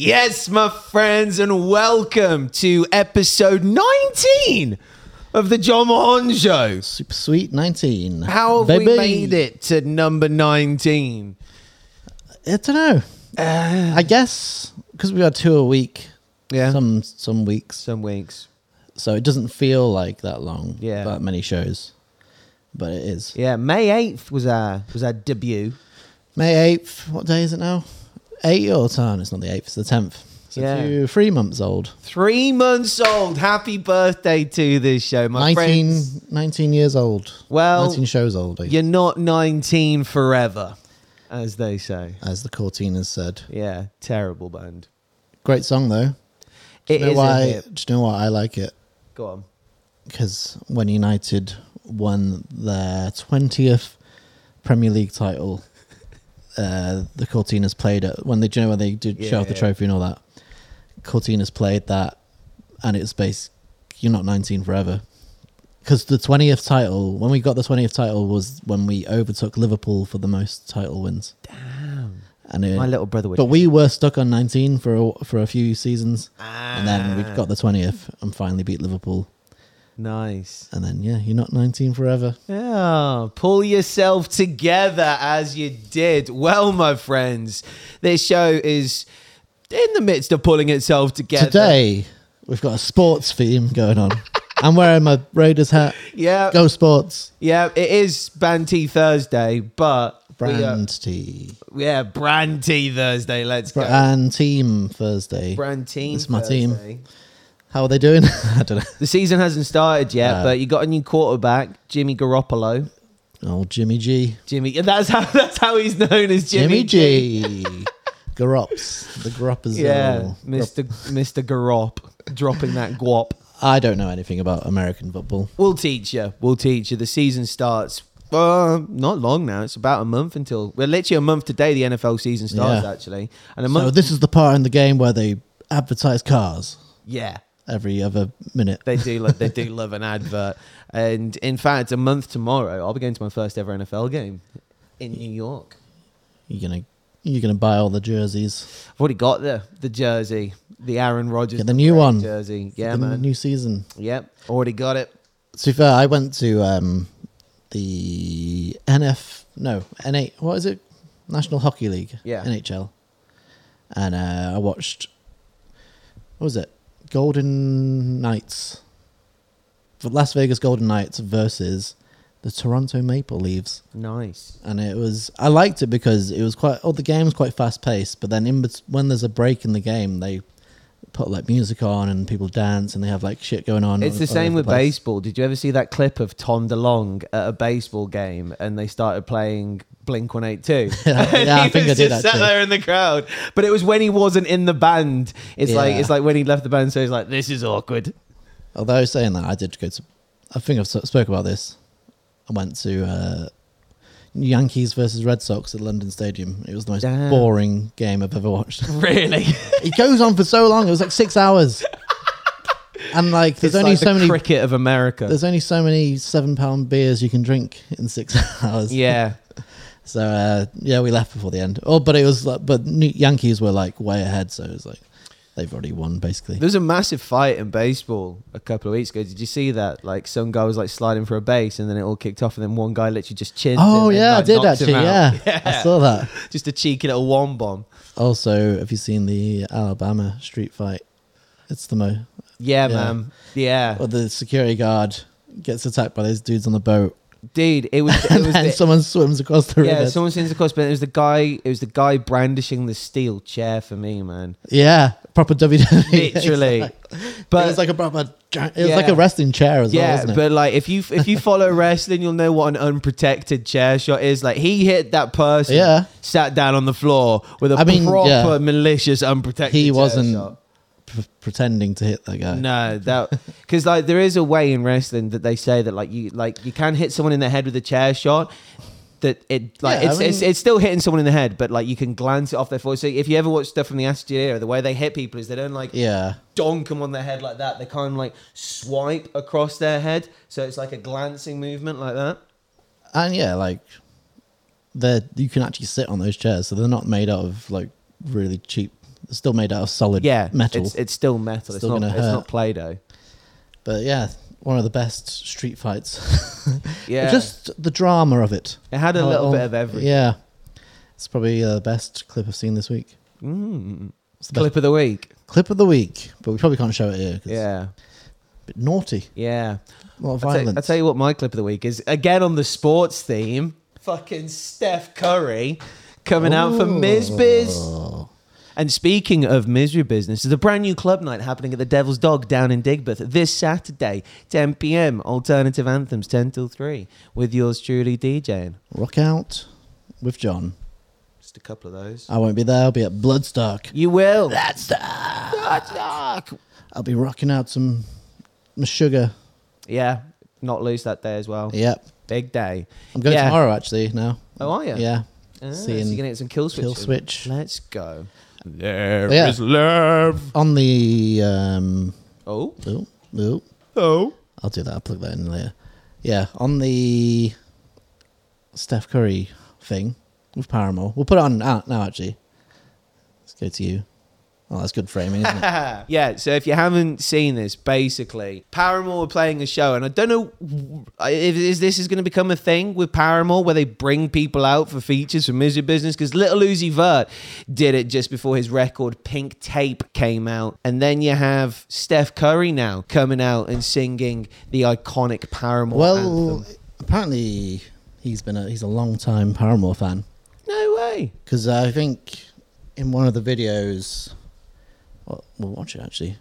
Yes, my friends, and welcome to episode 19 of the Jon Mahon Show. Super Sweet 19. How have Baby. we made it to number 19? I don't know. Uh, I guess because we had two a week. Yeah. Some some weeks, Some weeks. so it doesn't feel like that long. Yeah. That many shows, but it is. Yeah, May 8th was our was our debut. May 8th. What day is it now? 8 or 10? It's not the 8th. It's the 10th. So Yeah. three months old. Three months old. Happy birthday to this show, my 19, friends. 19 years old. Well, 19 shows old. You're not 19 forever, as they say. As the Courteeners said. Yeah, terrible band. Great song though. It Do you know is why? a hit. Do you know why I like it? Go on. because when United won their twentieth Premier League title, uh, the Courteeners played it when they do you know when they did show off the yeah. trophy and all that. Courteeners played that, and it's based. You're not 19 forever. Because the 20th title, when we got the 20th title, was when we overtook Liverpool for the most title wins. Damn. And it, My little brother would. but we were stuck on 19 for a, for a few seasons, and then we Ah. got the 20th and finally beat Liverpool. Nice. And then yeah, you're not 19 forever. Yeah, pull yourself together as you did. Well, my friends, this show is in the midst of pulling itself together. Today, we've got a sports theme going on. I'm wearing my Raiders hat. yeah, Go sports. yeah, it is Banty Thursday, but we uh, Brand tea. yeah, Brand Tea Thursday. Let's go. Brand team Thursday. Brand Team. It's my team. How are they doing? I don't know. The season hasn't started yet, No. but you got a new quarterback, Jimmy Garoppolo. Oh, Jimmy G. Jimmy, that's how that's how he's known as Jimmy, Jimmy, G. Garops. The Garoppers. Yeah, Mr. Mr. Garop dropping that guap. I don't know anything about American football. We'll teach you. We'll teach you. The season starts. Uh, not long now. It's about a month until. We're literally a month today. The NFL season starts Yeah. actually, and a So month. this is the part in the game where they advertise cars yeah, every other minute. they do. Lo- they do love an advert. And in fact, a month tomorrow, I'll be going to my first ever NFL game in New York. You're gonna you're gonna buy all the jerseys. I've already got the the jersey, the Aaron Rodgers, Get the new one. jersey. Yeah, the man. New season. Yep, already got it. To be fair, I went to um, the NF no NA what is it National Hockey League Yeah. NHL, and uh, I watched what was it Golden Knights, the Las Vegas Golden Knights versus the Toronto Maple Leafs, Nice. and it was I liked it because it was quite oh the game was quite fast paced, but then in bet- when there's a break in the game they put like music on and people dance and they have like shit going on. It's all- the same with the baseball. Did you ever see that clip of Tom DeLonge at a baseball game and they started playing Blink 182? Yeah, I he think I did just sat there in the crowd. But it was when he wasn't in the band. It's like it's like when he left the band, so he's like, this is awkward. Although saying that, I did go to. I think I've spoke about this. I went to uh, Yankees versus Red Sox at London Stadium. It was the most Damn. boring game I've ever watched. Really? it goes on for so long. It was like six hours, and like there's it's only like so many. cricket of America. There's only so many seven pound beers you can drink in six hours. yeah. So uh, yeah, we left before the end. Oh, but it was like, but Yankees were like way ahead, so it was like they've already won basically. There was a massive fight in baseball a couple of weeks ago. Did you see that? Like some guy was like sliding for a base, and then it all kicked off, and then one guy literally just chinned. Oh yeah, I did actually. out. Yeah. I saw that. just a cheeky little one bomb. Also, have you seen the Alabama street fight? It's the mo. Yeah, Yeah. man. Yeah, Or the security guard gets attacked by those dudes on the boat, dude. It was. It and was. then the, someone swims across the yeah, someone sends across, but it was the guy. It was the guy brandishing the steel chair for me, man. yeah, proper WWE. Literally. but But it was like a proper. It was Yeah. like a wrestling chair as well, yeah, wasn't it? but like if you if you follow wrestling, you'll know what an unprotected chair shot is. Like he hit that person, Yeah. sat down on the floor with a I mean, proper yeah. malicious unprotected. He wasn't shot. P- pretending to hit that guy. No, that because like there is a way in wrestling that they say that like you like you can hit someone in the head with a chair shot. That it like Yeah, I it's, it's it's still hitting someone in the head, but like you can glance it off their forehead. So if you ever watch stuff from the Attitude Era, the way they hit people is they don't like Yeah, donk them on their head like that. They kind of like swipe across their head, so it's like a glancing movement like that. and yeah, like they you can actually sit on those chairs, so they're not made out of like really cheap It's still made out of solid Yeah, metal. It's, it's still metal. It's Still not. It's not Play-Doh. but yeah, one of the best street fights. Yeah, Just the drama of it. it had a How little bit of everything. Yeah. It's probably uh, the best clip I've seen this week. Mm. It's the best Clip of the week. clip of the week, but we probably can't show it here. Yeah, a bit naughty. yeah. A lot of I'll violence. I'll tell you what my clip of the week is. Again on the sports theme, fucking Steph Curry coming out for Mizbiz. Oh. And speaking of misery business, there's a brand new club night happening at the Devil's Dog down in Digbeth this Saturday, 10 p.m. Alternative anthems, 10 till 3, with yours truly DJing. Rock out with John. Just a couple of those. I won't be there. I'll be at Bloodstock. You will. That's dark. I'll be rocking out some, some sugar. Yeah, not loose that day as well. Yep. Big day. I'm going Yeah. tomorrow actually. Now. Oh, are you? Yeah. Ah, so Seeing you're gonna get some Killswitch. Kill Switch. Let's go. There Yeah. is love. on the. Um, Oh, oh, oh, oh. I'll do that. I'll plug that in later. Yeah, on the Steph Curry thing with Paramore. We'll put it on now, now actually. Let's go to you. Oh, that's good framing, isn't it? yeah, so if you haven't seen this, basically, Paramore were playing a show, and I don't know if is this is going to become a thing with Paramore where they bring people out for features for Misery Business because Little Uzi Vert did it just before his record Pink Tape came out, and then you have Steph Curry now coming out and singing the iconic Paramore well, anthem. apparently he's been a he's a long time Paramore fan No way. because I think in one of the videos, well, we'll watch it actually.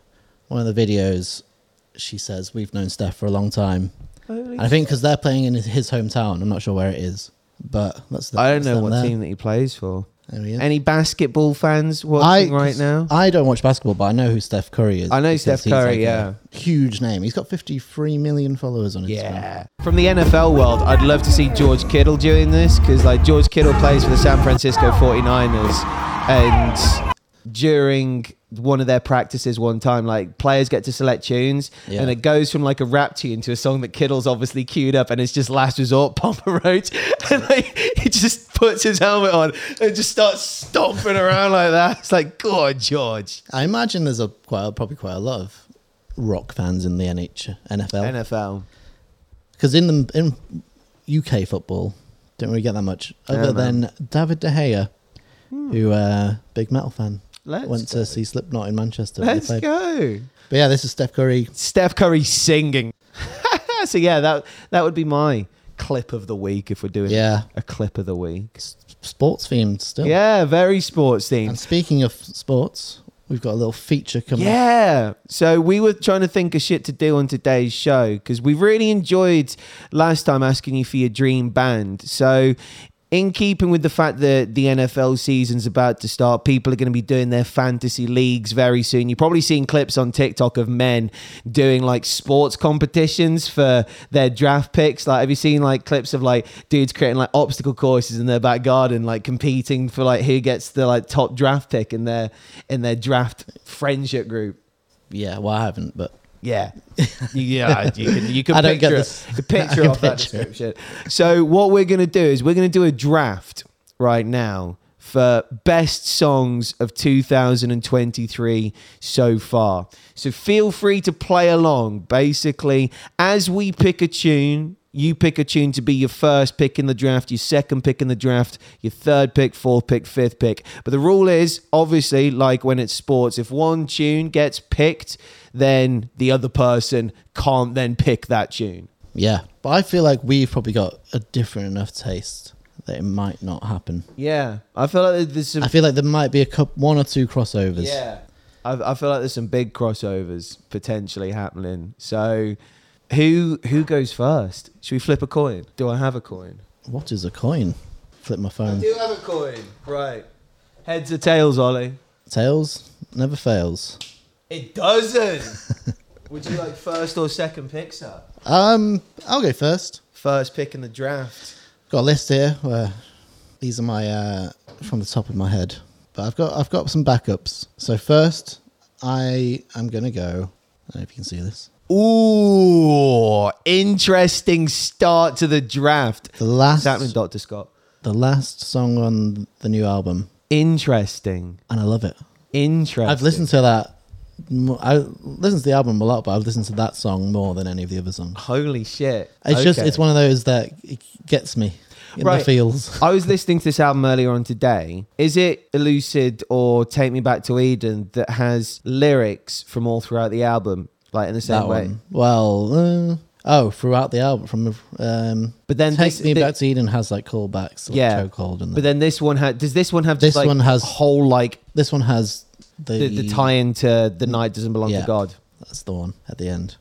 One of the videos, she says we've known Steph for a long time. Holy And I think because they're playing in his, his hometown, I'm not sure where it is, but that's. The, I don't know what there. team that he plays for. There we go. Any basketball fans watching right now? I don't watch basketball, but I know who Steph Curry is. I know Steph he's Curry, like yeah. huge name. He's got 53 million followers on Instagram. Yeah. From the NFL world, I'd love to see George Kittle doing this because, like, George Kittle plays for the San Francisco 49ers. And during one of their practices one time, like, players get to select tunes Yeah. and it goes from, like, a rap tune to a song that Kittle's obviously queued up and it's just Last Resort, Papa Roach. And, like, he just puts his helmet on and just starts stomping around like that. It's like, God, George. I imagine there's a quite a- probably quite a lot of rock fans in the NH NFL NFL. because in the in UK football, don't really get that much other Yeah, than David De Gea, who uh, big metal fan. Let's Went go. to see Slipknot in Manchester. they Let's played. go. But yeah, this is Steph Curry. Steph Curry singing. so yeah, that that would be my clip of the week if we're doing Yeah, a clip of the week. sports themed still. Yeah, very sports themed. And speaking of sports, we've got a little feature coming. up. Yeah. So we were trying to think of shit to do on today's show because we really enjoyed last time asking you for your dream band. So in keeping with the fact that the NFL season's about to start, people are going to be doing their fantasy leagues very soon. You've probably seen clips on TikTok of men doing like sports competitions for their draft picks. Like, have you seen like clips of like dudes creating like obstacle courses in their back garden, like competing for like who gets the like top draft pick in their in their draft friendship group? Yeah, well, I haven't, but Yeah, yeah, you can you can I don't picture get this. the picture off that picture description. So what we're gonna do is we're gonna do a draft right now for best songs of 2023 so far. So feel free to play along. Basically, as we pick a tune. You pick a tune to be your first pick in the draft, your second pick in the draft, your third pick, fourth pick, fifth pick. But the rule is obviously, like when it's sports, if one tune gets picked, then the other person can't then pick that tune. yeah. But I feel like we've probably got a different enough taste that it might not happen. Yeah, I feel like there's some. I feel like there might be a couple, one or two crossovers. Yeah, I, I feel like there's some big crossovers potentially happening. So, who who goes first? Should we flip a coin? Do I have a coin? What is a coin? Flip my phone. I do have a coin. Right. Heads or tails, Ollie? Tails never fails. It doesn't. Would you like first or second pick, sir? Um, I'll go first. First pick in the draft. Got a list here where these are my uh, from the top of my head, but I've got I've got some backups. So first, I am gonna go. I don't know if you can see this. Ooh, interesting start to the draft. The last, happening, Dr. Scott? the last song on the new album, Interesting. and I love it. Interesting. I've listened to that. mo- I listened to the album a lot, but I've listened to that song more than any of the other songs. Holy shit! It's just Okay. it's one of those that it gets me in Right. the feels. I was listening to this album earlier on today. Is it Euclid or Take Me Back to Eden that has lyrics from all throughout the album, like in the same that way? one. Well, uh, oh, throughout the album, from um, But then Take this, Me thi- Back to Eden has like callbacks, like Yeah. chokehold, and But then this one has. Does this one have? Just This like one has- whole like this one has the the, the tie-in to the night doesn't belong Yeah. to God. That's the one at the end.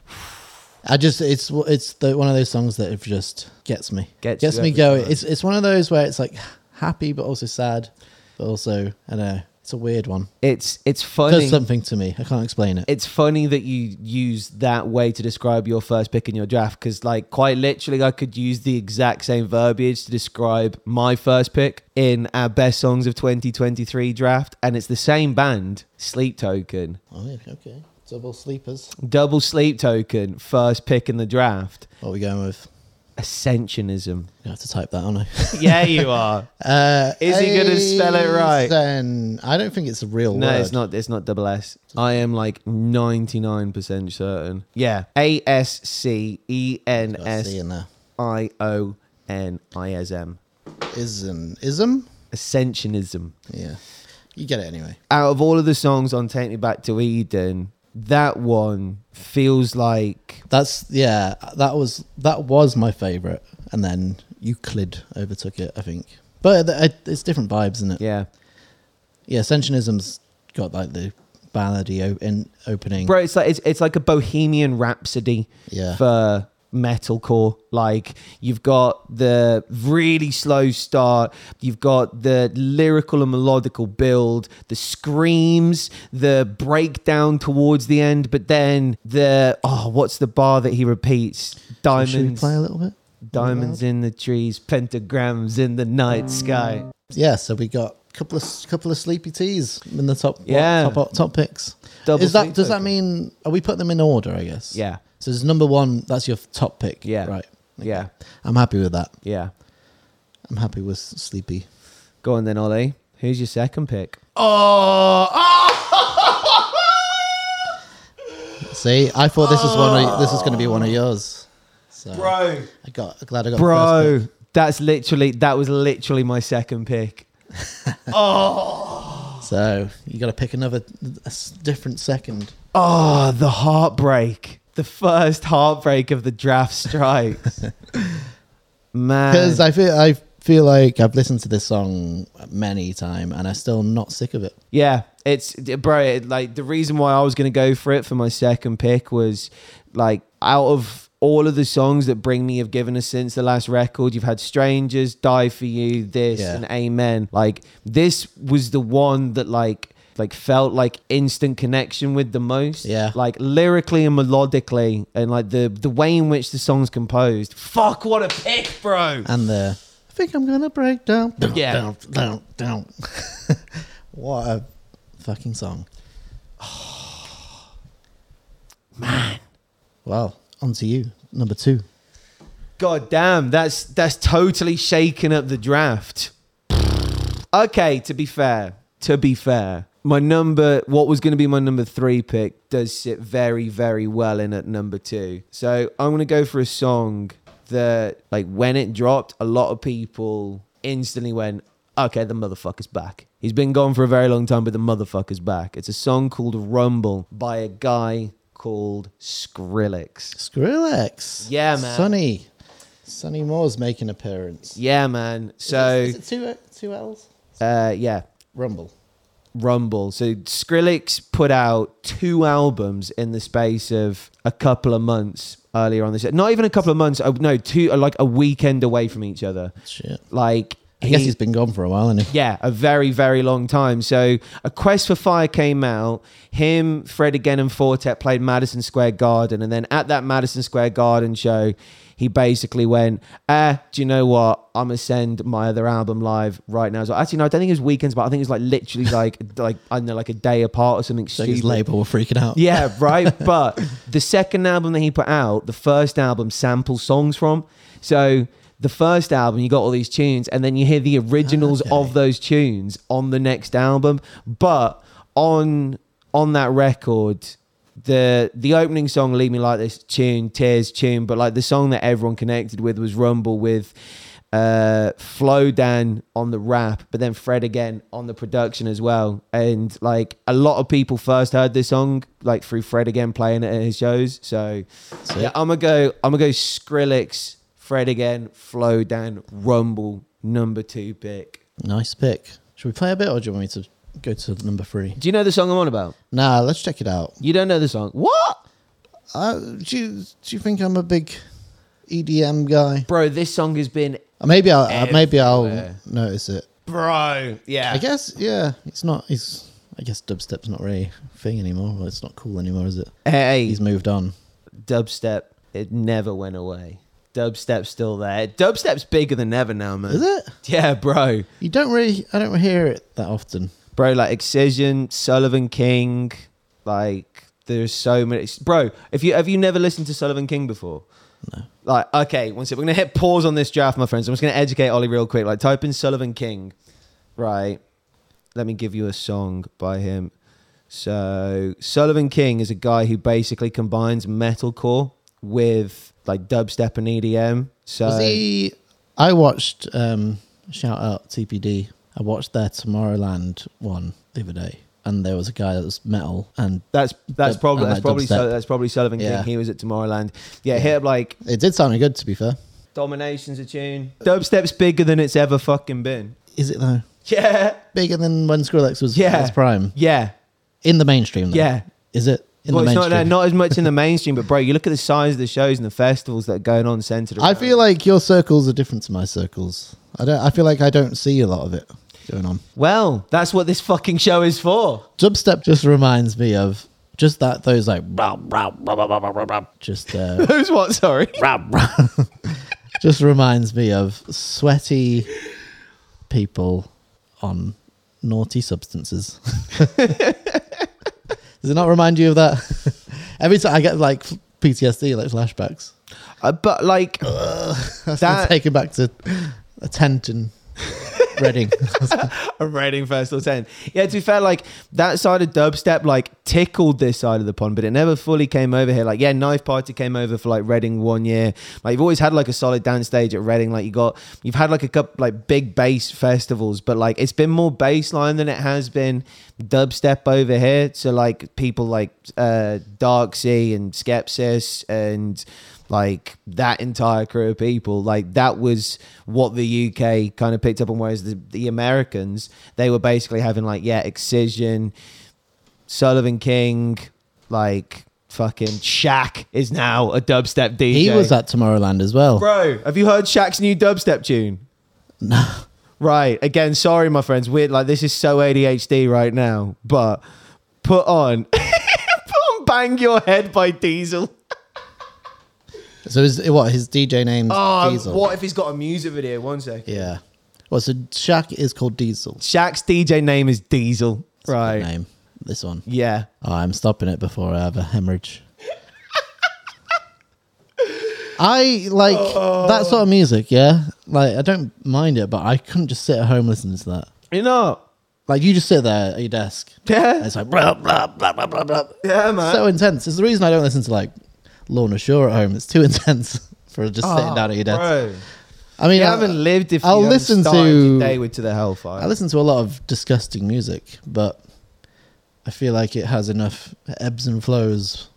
I just it's it's the, one of those songs that it just gets me Gets gets me going. time. It's it's one of those where it's like happy but also sad, but also I don't know. It's a weird one. It's it's It funny. does something to me. I can't explain it. it's funny that you use that way to describe your first pick in your draft because like quite literally i could use the exact same verbiage to describe my first pick in our best songs of 2023 draft and it's the same band sleep token oh, okay. Double sleepers. double sleep token first pick in the draft What are we going with? Ascensionism I have to type that, aren't I? yeah you are Uh, Is he gonna spell it right? Then I don't think it's a real no word. it's not it's not double s i am like 99% certain yeah E Got a a-s-c-e-n-s C in there. I O N I S M. Ism. Ism? Ascensionism. Yeah. You get it anyway. Out of all of the songs on Take Me Back to Eden, that one feels like That's yeah. That was that was my favorite, and then Euclid overtook it. I think, but th- it's different vibes, isn't it? yeah. Yeah, Ascensionism's got like the ballady o- in opening. Bro, it's like it's, it's like a bohemian rhapsody Yeah. for metalcore. Like you've got the really slow start, you've got the lyrical and melodical build, the screams, the breakdown towards the end, but then the oh, what's the bar that he repeats? Diamonds. Should play a little bit? Diamonds in the trees, pentagrams in the night sky. Yeah. So we got a couple of couple of sleepy teas in the top. Yeah. Top top picks. Double Is that does that mean? Are we putting them in order? I guess. Yeah, So there's number one. That's your top pick. Yeah. Right. yeah, I'm happy with that. yeah. I'm happy with sleepy. Go on then, Ollie. Who's your second pick? Oh, See, I thought this was one. Of, this was going to be one of oh. yours. So I got glad I got Bro, that's literally that was literally my second pick. Oh. So you got to pick another different second. Oh, the heartbreak. The first heartbreak of the draft strikes. Man. Because I feel I feel like I've listened to this song many times and I'm still not sick of it. Yeah, it's bro. It, like the reason why I was gonna go for it for my second pick was like out of all of the songs that Bring Me have given us since the last record, you've had Strangers, Die for You, this, Yeah. and Amen. Like this was the one that like like felt like instant connection with the most. Yeah. like lyrically and melodically, and like the the way in which the song's composed. Fuck, what a pick, bro. And the I think I'm gonna break down. down Yeah. down, down, down. what a fucking song. Oh, Man. Well, on to you, number two. God damn, that's that's totally shaken up the draft. Okay, to be fair, to be fair, my number, what was going to be my number three pick, does sit very, very well in at number two. So I'm going to go for a song that, like, when it dropped, a lot of people instantly went, "Okay, the motherfucker's back." He's been gone for a very long time, but the motherfucker's back. It's a song called "Rumble" by a guy called Skrillex. Skrillex. Yeah, man. Sonny. Sonny Moore's making appearance. Yeah, man. So. is it two two L's? Uh, yeah, Rumble. Rumble. So Skrillex put out two albums in the space of a couple of months earlier on this year. Not even a couple of months. Oh, no, two uh, like a weekend away from each other. Shit. Like I guess he- he's been gone for a while, hasn't he? yeah, a very, very long time. So, A Quest for Fire came out. Him, Fred again, and Four Tet played Madison Square Garden. And then at that Madison Square Garden show, he basically went, eh, do you know what? I'm going to send my other album live right now. So, actually, no, I don't think it was weekends, but I think it was like literally like, like I don't know, like a day apart or something So his label were freaking out. Yeah, right. but the second album that he put out, the first album samples songs from. So the first album, you got all these tunes, and then you hear the originals Okay. of those tunes on the next album. But on on that record, the the opening song "Leave Me Like This" tune, Tears tune, but like the song that everyone connected with was "Rumble" with uh Flowdan on the rap, but then Fred again on the production as well. And like a lot of people first heard this song like through Fred again playing it at his shows. So yeah, I'm gonna go. I'm gonna go Skrillex, Fred again, Flowdan, Rumble, number two pick. Nice pick. Should we play a bit, or do you want me to go to number three? Do you know the song I'm on about? Nah, let's check it out. You don't know the song. What? Uh, do you do you think I'm a big EDM guy? Bro, this song has been Uh, Maybe I'll uh, maybe I'll Everywhere. notice it. Bro. Yeah. I guess yeah. It's not. It's I guess dubstep's not really a thing anymore. Well, it's not cool anymore, is it? Hey, He's moved on. dubstep, it never went away. Dubstep's still there. Dubstep's bigger than ever now, man. Is it? Yeah, bro. You don't really. I don't hear it that often. Bro, like Excision, Sullivan King, like there's so many. Bro, if you have you never listened to Sullivan King before? No. Like, okay, one second. We're gonna hit pause on this draft, my friends. I'm just gonna educate Ollie real quick. Like, type in Sullivan King, right? Let me give you a song by him. So, Sullivan King is a guy who basically combines metalcore with like dubstep and EDM. So, Was he? I watched. Um, shout out TPD. I watched their Tomorrowland one the other day, and there was a guy that was metal, and that's that's Dub- probably that's probably. That's probably Sullivan Yeah. King. He was at Tomorrowland. Yeah, hit up like it did sound good. To be fair, Domination's a tune. Dubstep's bigger than it's ever fucking been. is it though? Yeah, Bigger than when Skrillex was Yeah. prime yeah, in the mainstream. Though. yeah. is it in well, the it's not, mainstream? no, not as much in the mainstream, but bro, you look at the size of the shows and the festivals that are going on centered. I feel like your circles are different to my circles. I don't. I feel like I don't see a lot of it going on. well, that's what this fucking show is for. Dubstep just reminds me of just that those like rah, rah, rah, just uh, Who's what? Sorry. rah, rah. just reminds me of sweaty people on naughty substances. Does it not remind you of that? Every time I get like PTSD, like flashbacks. Uh, but like That's That- taken back to a tent in Reading. Reading Festival 10. Yeah, to be fair, like that side of dubstep like tickled this side of the pond, but it never fully came over here. Like, yeah, Knife Party came over for like Reading one year. Like you've always had like a solid dance stage at Reading. Like you got you've had like a couple like big bass festivals, but like it's been more bassline than it has been dubstep over here. So like people like uh Darkzy and Skepsis and like that entire crew of people like that was what the uk kind of picked up on whereas the, the americans they were basically having like yeah excision sullivan king like fucking Shaq is now a dubstep dj he was at Tomorrowland as well. bro have you heard Shaq's new dubstep tune No. Right. Again, sorry, my friends. Weird. Like this is so ADHD right now. But put on, put on "Bang Your Head" by Diesel. So is what his DJ name? Oh, um, Diesel? what if he's got a music video? One second. Yeah. Well, so Shaq is called Diesel. Shaq's DJ name is Diesel. Good right. Name. This one. Yeah. Oh, I'm stopping it before I have a hemorrhage. I like oh. that sort of music, yeah. Like I don't mind it, but I couldn't just sit at home listening to that. You know. Like you just sit there at your desk. And Yeah. it's like blah blah blah blah blah blah. Yeah, man. So intense. It's the reason I don't listen to like Lorna Shore at home. It's too intense for just sitting Oh, down at your desk. Ah, bro. I mean, You I, haven't lived if I'll you listen to- day with to the hellfire. I listen to a lot of disgusting music, but I feel like it has enough ebbs and flows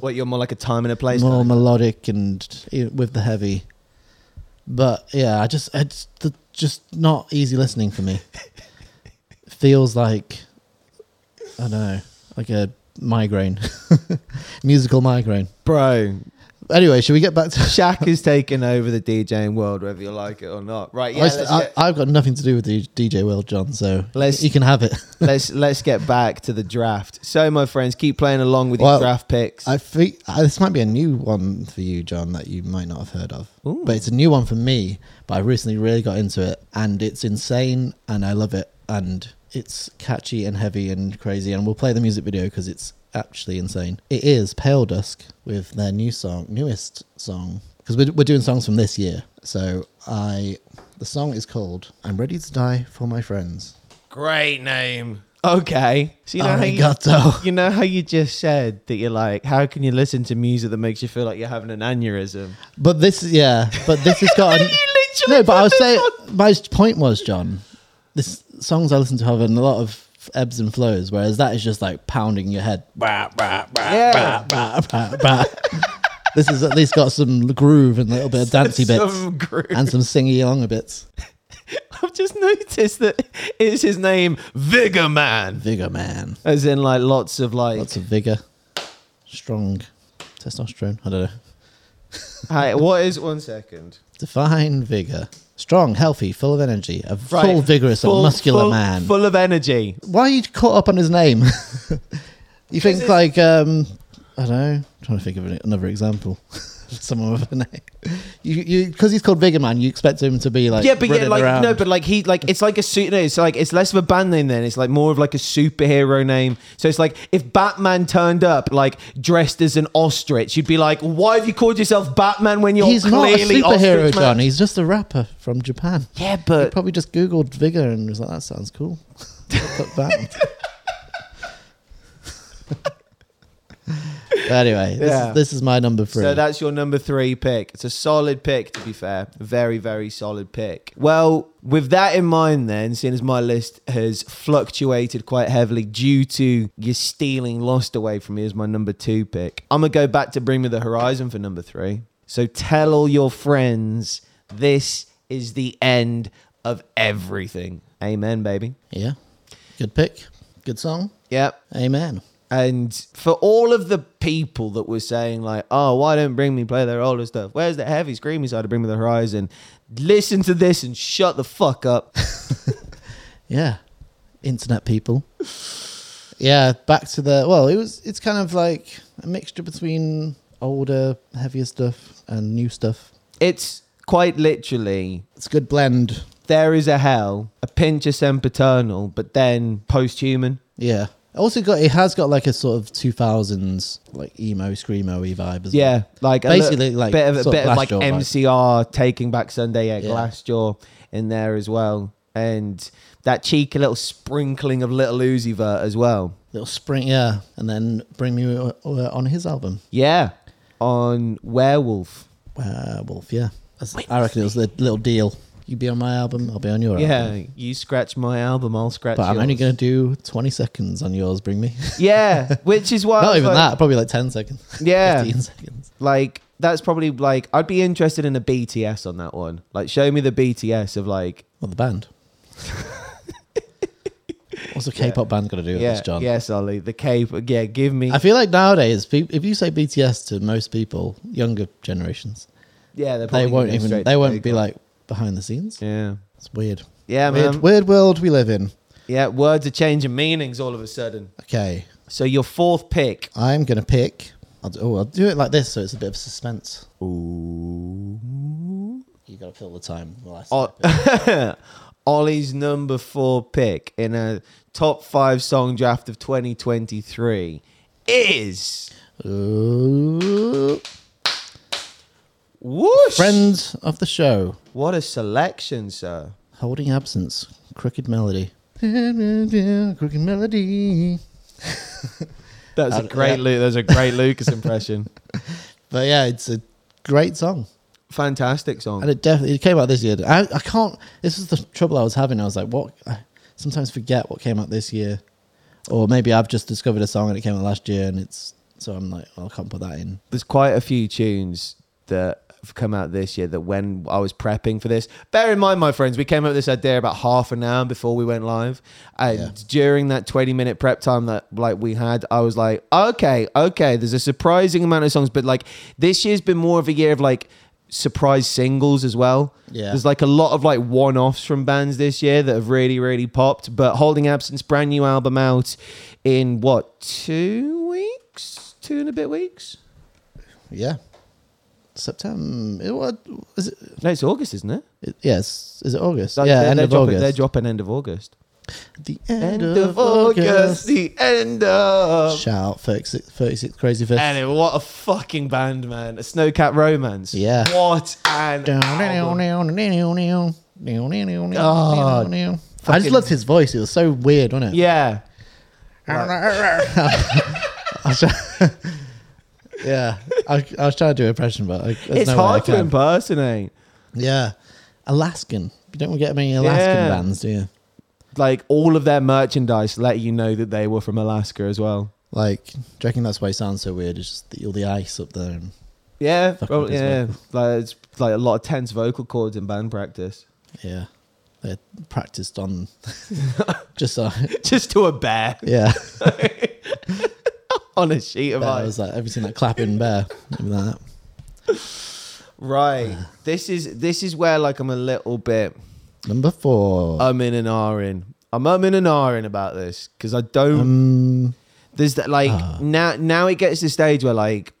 what you're more like a time and a place. more melodic and with the heavy. But yeah, I just it's the, just not easy listening for me. Feels like I don't know, like a migraine, musical migraine. bro. Anyway, should we get back to? Shaq is taking over the DJing world, whether you like it or not. Right? Yeah. I, let's I, get- I've got nothing to do with the DJ world, John. So Let's- you can have it. let's let's get back to the draft. So, my friends, keep playing along with Well, your draft picks. I think uh, this might be a new one for you, John, that you might not have heard of. Ooh. But it's a new one for me. But I recently really got into it, and it's insane, and I love it, and it's catchy and heavy and crazy. And we'll play the music video because it's actually insane. It is Paledusk with their new song, newest song, because we're we're doing songs from this year. So I, the song is called "I'm Ready to Die for My Friends." Great name. Okay. So you know how you, Arigato. you know how you just said that you're like, how can you listen to music that makes you feel like you're having an aneurysm? But this, yeah, but this has got. you An, literally no, but I was put saying my point was, John, this songs I listen to have a lot of ebbs and flows, whereas that is just like pounding your head. Bah, bah, bah, Yeah. this has at least got some groove and a little bit of dancey bits Some and some singy along bits. I've just noticed that it's his name, Vigor Man, Vigor man, as in like lots of like. lots of vigor, strong testosterone. I don't know. Hi, what is one second? Define vigor. Strong, healthy, full of energy, a Right. full, vigorous, or muscular full- man. full of energy. Why are you caught up on his name? you think like um, I don't know. I'm trying to think of another example. Someone with a name. You you because he's called Vigor Man. You expect him to be like yeah, but yeah, like around. no, but like he like it's like a suit. No, it's like it's less of a band name then. It's like more of like a superhero name. So it's like if Batman turned up like dressed as an ostrich, you'd be like, why have you called yourself Batman when you're he's not a superhero? John. He's just a rapper from Japan. Yeah, He but probably just googled Vigor and was like, "That sounds cool." That. anyway, this, Yeah. is, this is my number three. So that's your number three pick. It's a solid pick, to be fair. Very, very solid pick. Well, with that in mind, then, seeing as my list has fluctuated quite heavily due to you stealing Lost away from me as my number two pick, I'm going to go back to Bring Me the Horizon for number three. So tell all your friends this is the end of everything. Amen, baby. yeah, good pick, good song. Yep. Amen. And for all of the people that were saying like, "Oh, why don't Bring Me play their older stuff? Where's the heavy screamy side of Bring Me the Horizon?" Listen to this and shut the fuck up. Yeah, internet people. Yeah, back to the well. It was. It's kind of like a mixture between older, heavier stuff and new stuff. it's quite literally It's a good blend. there is a hell, a pinch of sempiternal, but then post-human. Yeah. Also got it has got like a sort of two thousands like emo screamo vibe as well. Yeah, like a Basically, like, bit of a sort of bit of like vibe. MCR taking back Sunday at Yeah. Glassjaw in there as well, and that cheeky little sprinkling of Little Uzi Vert as well. Little spring, yeah, and then bring me on his album, Yeah, on Werewolf. Werewolf. Yeah, That's, I reckon it was the little deal. You be on my album, I'll be on your album. Yeah, album. you scratch my album, I'll scratch. But I'm yours. only going to do 20 seconds on yours, bring me. Yeah, which is why Not even like- that, probably like 10 seconds. Yeah, 15 seconds. like that's probably like I'd be interested in a BTS on that one. Like, show me the BTS of like Well, the band. What's a K-pop band got to do with yeah, this, John? yes, Ollie, the cape. Yeah, give me. I feel like nowadays, if you say BTS to most people, younger generations, yeah, they won't even. They won't be like behind the scenes. Yeah, It's weird. yeah, Weird, man. weird world we live in. Yeah, words are changing meanings all of a sudden. Okay, So your fourth pick. I'm gonna pick. I'll do, oh, I'll do it like this, so it's a bit of suspense. Ooh. You gotta fill the time. While I O- snipe it. Ollie's number four pick in a top five song draft of 2023 is Ooh. Whoosh. Friend of the show, What a selection, sir. holding absence, crooked melody. Crooked melody. That's a great. Lu- That's a great Lucas impression. But yeah, it's a great song. Fantastic song. And it definitely it came out this year. I, I can't. This is the trouble I was having. I was like, what? I sometimes forget what came out this year, or maybe I've just discovered a song and it came out last year, and it's so I'm like, well, I can't put that in. There's quite a few tunes that have come out this year that when I was prepping for this, bear in mind, my friends, we came up with this idea about half an hour before we went live. And Yeah. during that 20 minute prep time that like we had, I was like, okay, okay, there's a surprising amount of songs, but like this year's been more of a year of like surprise singles as well. Yeah. There's like a lot of like one offs from bands this year that have really, really popped. But Holding Absence, brand new album out in what, two weeks? Two and a bit weeks? Yeah, September. It, what is it? No, it's August, isn't it? it yes, is it August? Like, yeah, they're, end they're of dropping, August. They're dropping end of August. the end, of, August. The end of. Shout out 36, 36 Crazyfists. Anyway, what a fucking band, man! A Snow Capped Romance. Yeah. What an album. I just loved his voice. It was so weird, wasn't it? Yeah. Try- yeah, I, I was trying to do an impression, but I, It's no hard to impersonate. Yeah, Alaskan. You don't get many Alaskan Yeah. bands, do you? Like all of their merchandise let you know that they were from Alaska as well. Like, do you reckon that's why it sounds so weird? It's just the, all the ice up there. And, Yeah, Fucking well, yeah. Like it's like a lot of tense vocal cords in band practice. yeah, they practiced on just uh, Just to a bear yeah. on a sheet of ice. was like everything like clapping bear, like that. Right. This is this is where like I'm a little bit Number four. I'm in and ahhing. I'm umming and ahhing about this because I don't. um, there's that like Ah. now now it gets to the stage where like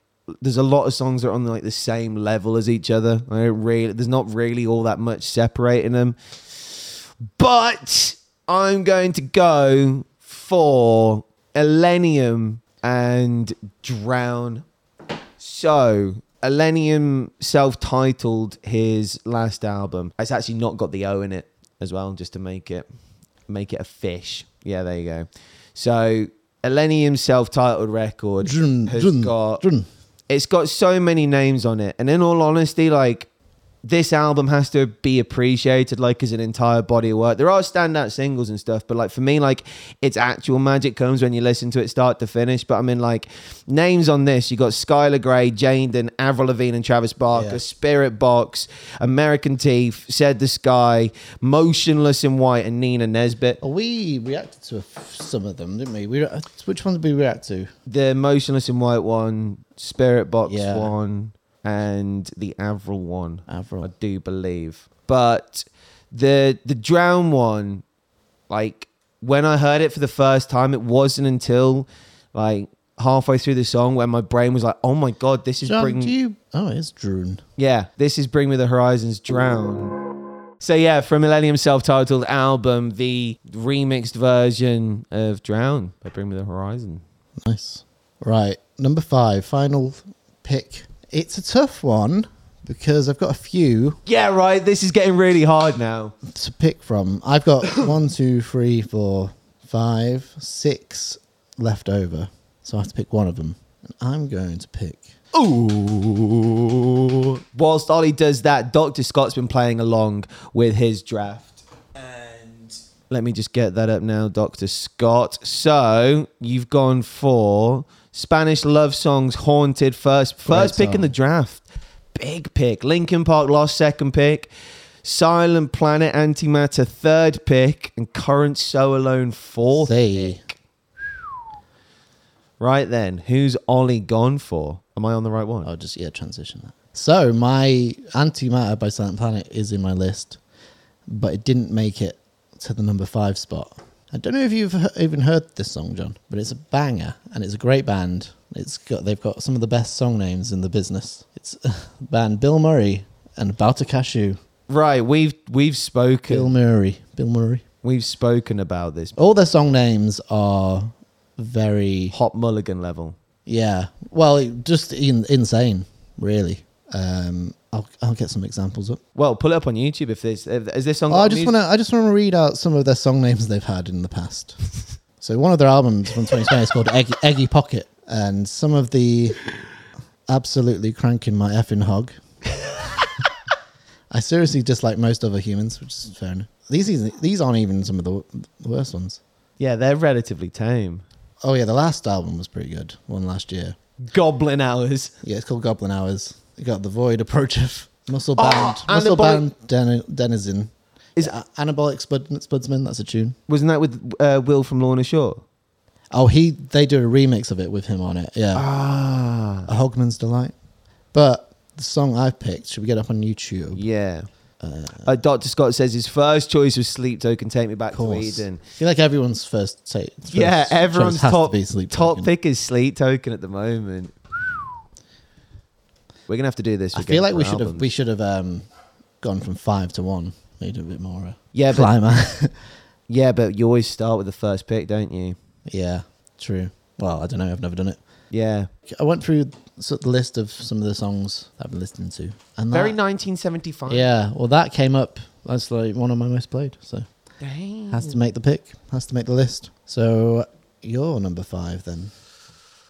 there's a lot of songs that are on like the same level as each other. I don't really there's not really all that much separating them. But I'm going to go for Illenium and Drown. So Illenium self-titled his last album. It's actually not got the O in it as well, just to make it make it a fish. Yeah, there you go. So Illenium's self-titled record has got it's got so many names on it and in all honesty like this album has to be appreciated like as an entire body of work there are standout singles and stuff but like for me like its actual magic comes when you listen to it start to finish but i mean like names on this you got skylar grey Jane jaden avril lavigne and travis barker Yeah. Spiritbox american teeth said the sky motionless in white and nina nesbitt Oh, we reacted to f- some of them, didn't we? We re- which one did we react to? the motionless in white one Spiritbox Yeah. one and the avril one Avril. I do believe. But the the drown one, like when I heard it for the first time, it wasn't until like halfway through the song when my brain was like, "Oh my god, this is John, bring do you? Oh, it's Drown. yeah, this is Bring Me the Horizons Drown." So yeah, from Illenium self-titled album, the remixed version of Drown by Bring Me the Horizon. Nice. Right, number five, final pick. It's a tough one because I've got a few Yeah, right. This is getting really hard now. to pick from. I've got one, two, three, four, five, six left over, so I have to pick one of them. And I'm going to pick. Ooh. Whilst Ollie does that, Dr. Scott's been playing along with his draft. And let me just get that up now, Dr. Scott. So you've gone for Spanish love songs, Haunted, first first Great pick in the draft. Big pick. Linkin Park lost second pick. Silent Planet Antimatter third pick. And Current So Alone fourth. Say, Right then, who's Ollie gone for? Am I on the right one? I'll just yeah transition that. So my Antimatter by Silent Planet is in my list, but it didn't make it to the number five spot. I don't know if you've he- even heard this song, John, but it's a banger and it's a great band. It's got they've got some of the best song names in the business. It's band Bilmuri and Bauta Cashew. Right, we've we've spoken. Bill Murray, Bill Murray. We've spoken about this. All their song names are very Hot Mulligan level. Yeah. Well, just in, insane, really. Um, I'll I'll get some examples up. Well, pull it up on YouTube if there's if, is this song. Oh, I just want to I just want to read out some of their song names they've had in the past. so one of their albums from 2020 is called Eggy, Eggy Pocket, and some of the absolutely cranking my effing hog. I seriously dislike most other humans, which is fair enough. These these aren't even some of the, the worst ones. Yeah, they're relatively tame. Oh yeah, the last album was pretty good. One last year. Goblin Hours. Yeah, it's called Goblin Hours. You got the Void Approacheth, Muscle Oh, Band, Muscle Anabolic- Band Den- Denizen. Is- Is Anabolic Spud- Spudsman? That's a tune. Wasn't that with uh, Will from Lorna Shore? Oh, he they do a remix of it with him on it. Yeah, Ah, a Hogman's Delight. But the song I've picked, should we get up on YouTube? yeah. Uh, Dr. Scott says his first choice was Sleep Token, Take Me Back Of to course. Eden. I feel like everyone's first take. Yeah, everyone's top top pick is Sleep Token at the moment. We're gonna have to do this. I feel like we should have we should have um, gone from five to one, made it a bit more uh, Yeah, but, climber. yeah, but you always start with the first pick, don't you? yeah, true. Well, I don't know. I've never done it. Yeah, I went through the list of some of the songs I've been listening to, and very that, 1975. yeah. Well, that came up. That's like one of my most played. So Dang. has to make the pick. Has to make the list. So you're number five then?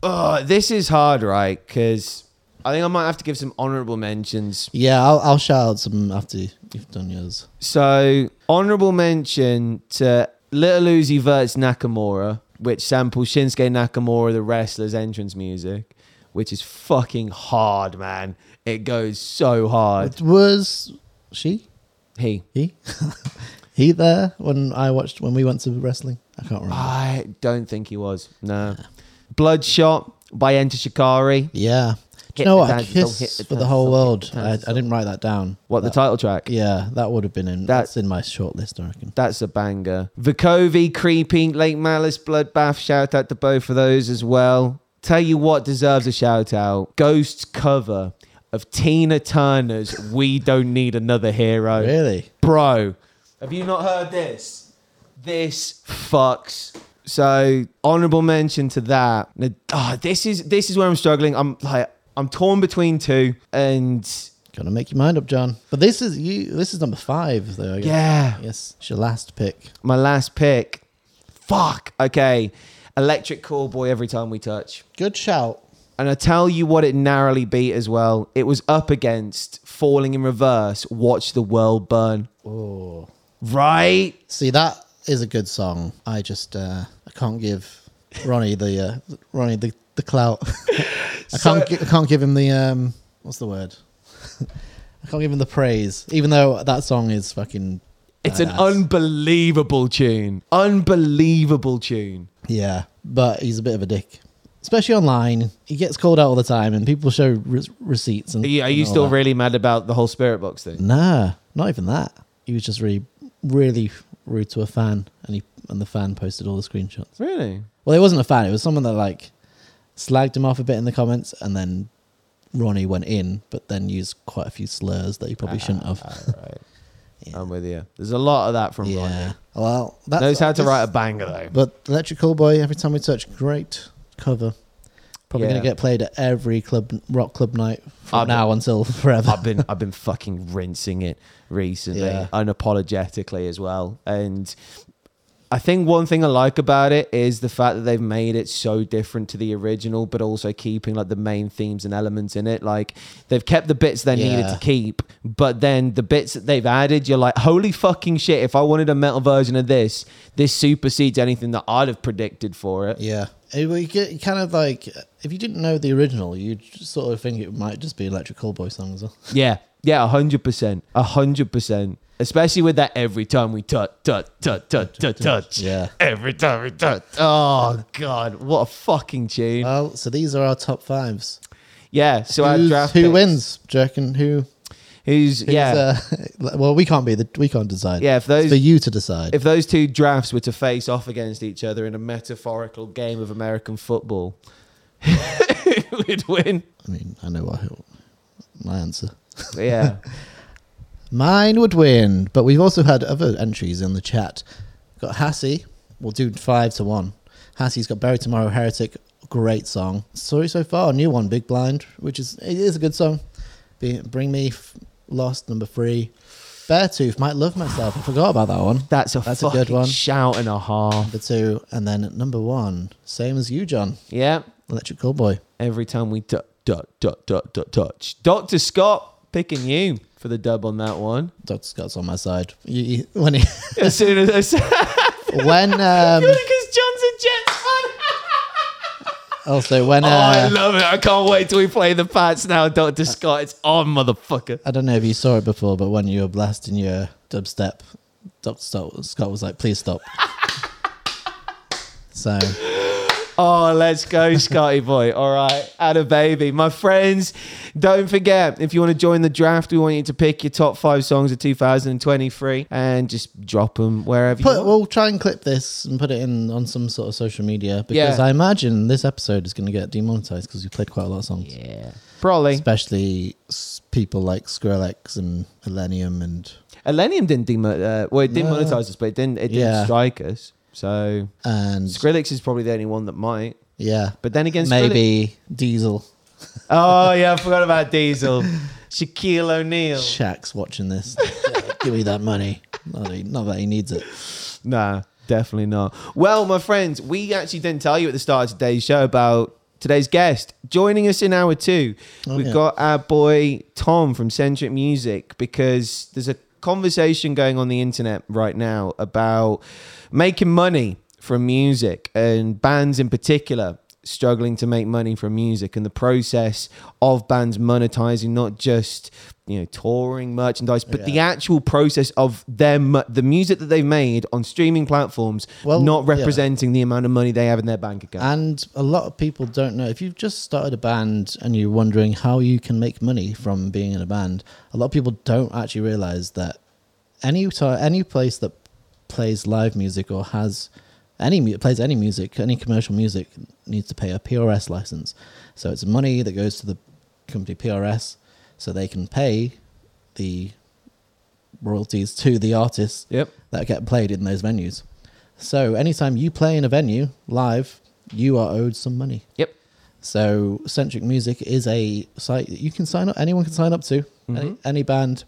Oh, this is hard, right? Because I think I might have to give some honorable mentions. Yeah, I'll, I'll shout out some after you've done yours. So, honorable mention to Lil Uzi Vert's Nakamura, which samples Shinsuke Nakamura, the wrestler's entrance music, which is fucking hard, man. It goes so hard. It was she? He. He? he there when I watched when we went to wrestling? I can't remember. I don't think he was. No. Bloodshot by Enter Shikari. yeah. Do Hit you know the what? A kiss for the whole world. I, I didn't write that down. What, the title track? Yeah, that would have been in. That- that's in my short list, I reckon. That's a banger. Vukovi, Creepy, Lake Malice, Bloodbath. Shout out to both of those as well. Tell you what deserves a shout out. Ghost's cover of Tina Turner's We Don't Need Another Hero. Really? Bro, have you not heard this? This fucks. So honorable mention to that. Ah, this is this is where I'm struggling. I'm like I'm torn between two, and Gotta make your mind up, Jon. But this is you. This is number five, though. I guess. yeah, Yes, it's your last pick. my last pick. Fuck. Okay, Electric Callboy. Every time we touch. Good shout. And I tell you what, it narrowly beat as well. It was up against Falling in Reverse. Watch the world burn. Oh, Right. see, that is a good song. I just uh, I can't give Ronnie the uh, Ronnie the the clout. I can't gi- I can't give him the um what's the word? I can't give him the praise, even though that song is fucking. It's an badass. unbelievable tune. Unbelievable tune. Yeah, but he's a bit of a dick, especially online. He gets called out all the time, and people show re- receipts. And Are you, are you and all still that. really mad about the whole Spiritbox thing? Nah, not even that. He was just really, really rude to a fan, and he and the fan posted all the screenshots. Really? Well, it wasn't a fan. It was someone that like slagged him off a bit in the comments, and then Ronnie went in, but then used quite a few slurs that he probably shouldn't have. All ah, right. Yeah. I'm with you. There's a lot of that from yeah. Ronnie. Well, that's Knows how to write a banger though. But Electric Boy, every time we touch, great cover. Probably Yeah. gonna get played at every club rock club night from I've- now until forever. I've been I've been fucking rinsing it recently, Yeah. unapologetically as well. And I think one thing I like about it is the fact that they've made it so different to the original, but also keeping like the main themes and elements in it. Like they've kept the bits they needed to keep, but then the bits that they've added, you're like, holy fucking shit! If I wanted a metal version of this, this supersedes anything that I'd have predicted for it. Yeah. It, you get kind of like if you didn't know the original, you'd sort of think it might just be Electric Callboy song as well. Yeah, yeah, a hundred percent, a hundred percent. Especially with that every time we touch, touch, touch, touch, touch, touch. Yeah. Every time we touch. Oh god, what a fucking tune. Well, so these are our top fives. yeah. So our draft. who picks. wins? Do you reckon who? Who's, who's, yeah. uh, well, we can't be the we can't decide. Yeah, if It's for you to decide. if those two drafts were to face off against each other in a metaphorical game of American football, who would win? I mean, I know what my answer. Yeah. Mine would win, but we've also had other entries in the chat. Got Hassie. We'll do five to one. Hassie's got Bury Tomorrow Heretic. Great song. Sorry so far. New one, Big Blind, which is it is a good song. Be, Bring Me F- Lost number three. Beartooth might love myself. I forgot about that one. That's a That's a good one. shout and a half. Number two, and then number one, same as you, Jon. Yeah. Electric Callboy. every time we touch, touch, touch, touch, touch. Dr. Scott picking you for the dub on that one. Dr. Scott's on my side. You, you, when he, As soon as I said, when um, because Jon's a Jets fan. also when Oh, I uh, love it. I can't wait till we play the Pats now, Dr. Scott. It's on, motherfucker. I don't know if you saw it before, but when you were blasting your dubstep, Dr. Scott Scott was like, please stop. so, Oh, let's go, Scotty boy. All right. Add a baby. My friends, don't forget, if you want to join the draft, we want you to pick your top five songs of 2023 and just drop them wherever put, you want. we'll try and clip this and put it in on some sort of social media because Yeah. I imagine this episode is going to get demonetized because we played quite a lot of songs. Yeah. Probably. Especially people like Skrillex and Millennium and Illenium didn't demonetize. uh, well, it didn't No. monetize us, but it didn't it didn't Yeah. strike us. So and Skrillex is probably the only one that might. yeah, But then again, Skrillex- maybe Diesel. oh yeah, I forgot about Diesel, Shaquille O'Neal. Shaq's watching this. Give me that money. Not that, he, not that he needs it. Nah, Definitely not. Well, my friends, we actually didn't tell you at the start of today's show about today's guest. Joining us in hour two, Oh, we've yeah. got our boy Tom from Sentric Music because there's a conversation going on the internet right now about making money from music and bands in particular struggling to make money from music and the process of bands monetizing not just you know touring merchandise but the actual process of them the music that they've made on streaming platforms Well, not yeah. representing the amount of money they have in their bank account And a lot of people don't know. If you've just started a band and you're wondering how you can make money from being in a band, a lot of people don't actually realize that any ti any place that plays live music or has any mu- plays any music, any commercial music needs to pay a PRS license. So it's money that goes to the company PRS, so they can pay the royalties to the artists yep that get played in those venues. So anytime you play in a venue live, you are owed some money. yep So Sentric Music is a site that you can sign up. Anyone can sign up to any, Mhm. any band,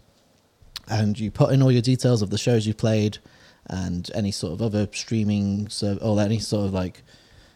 and you put in all your details of the shows you played, and any sort of other streaming serv or any sort of like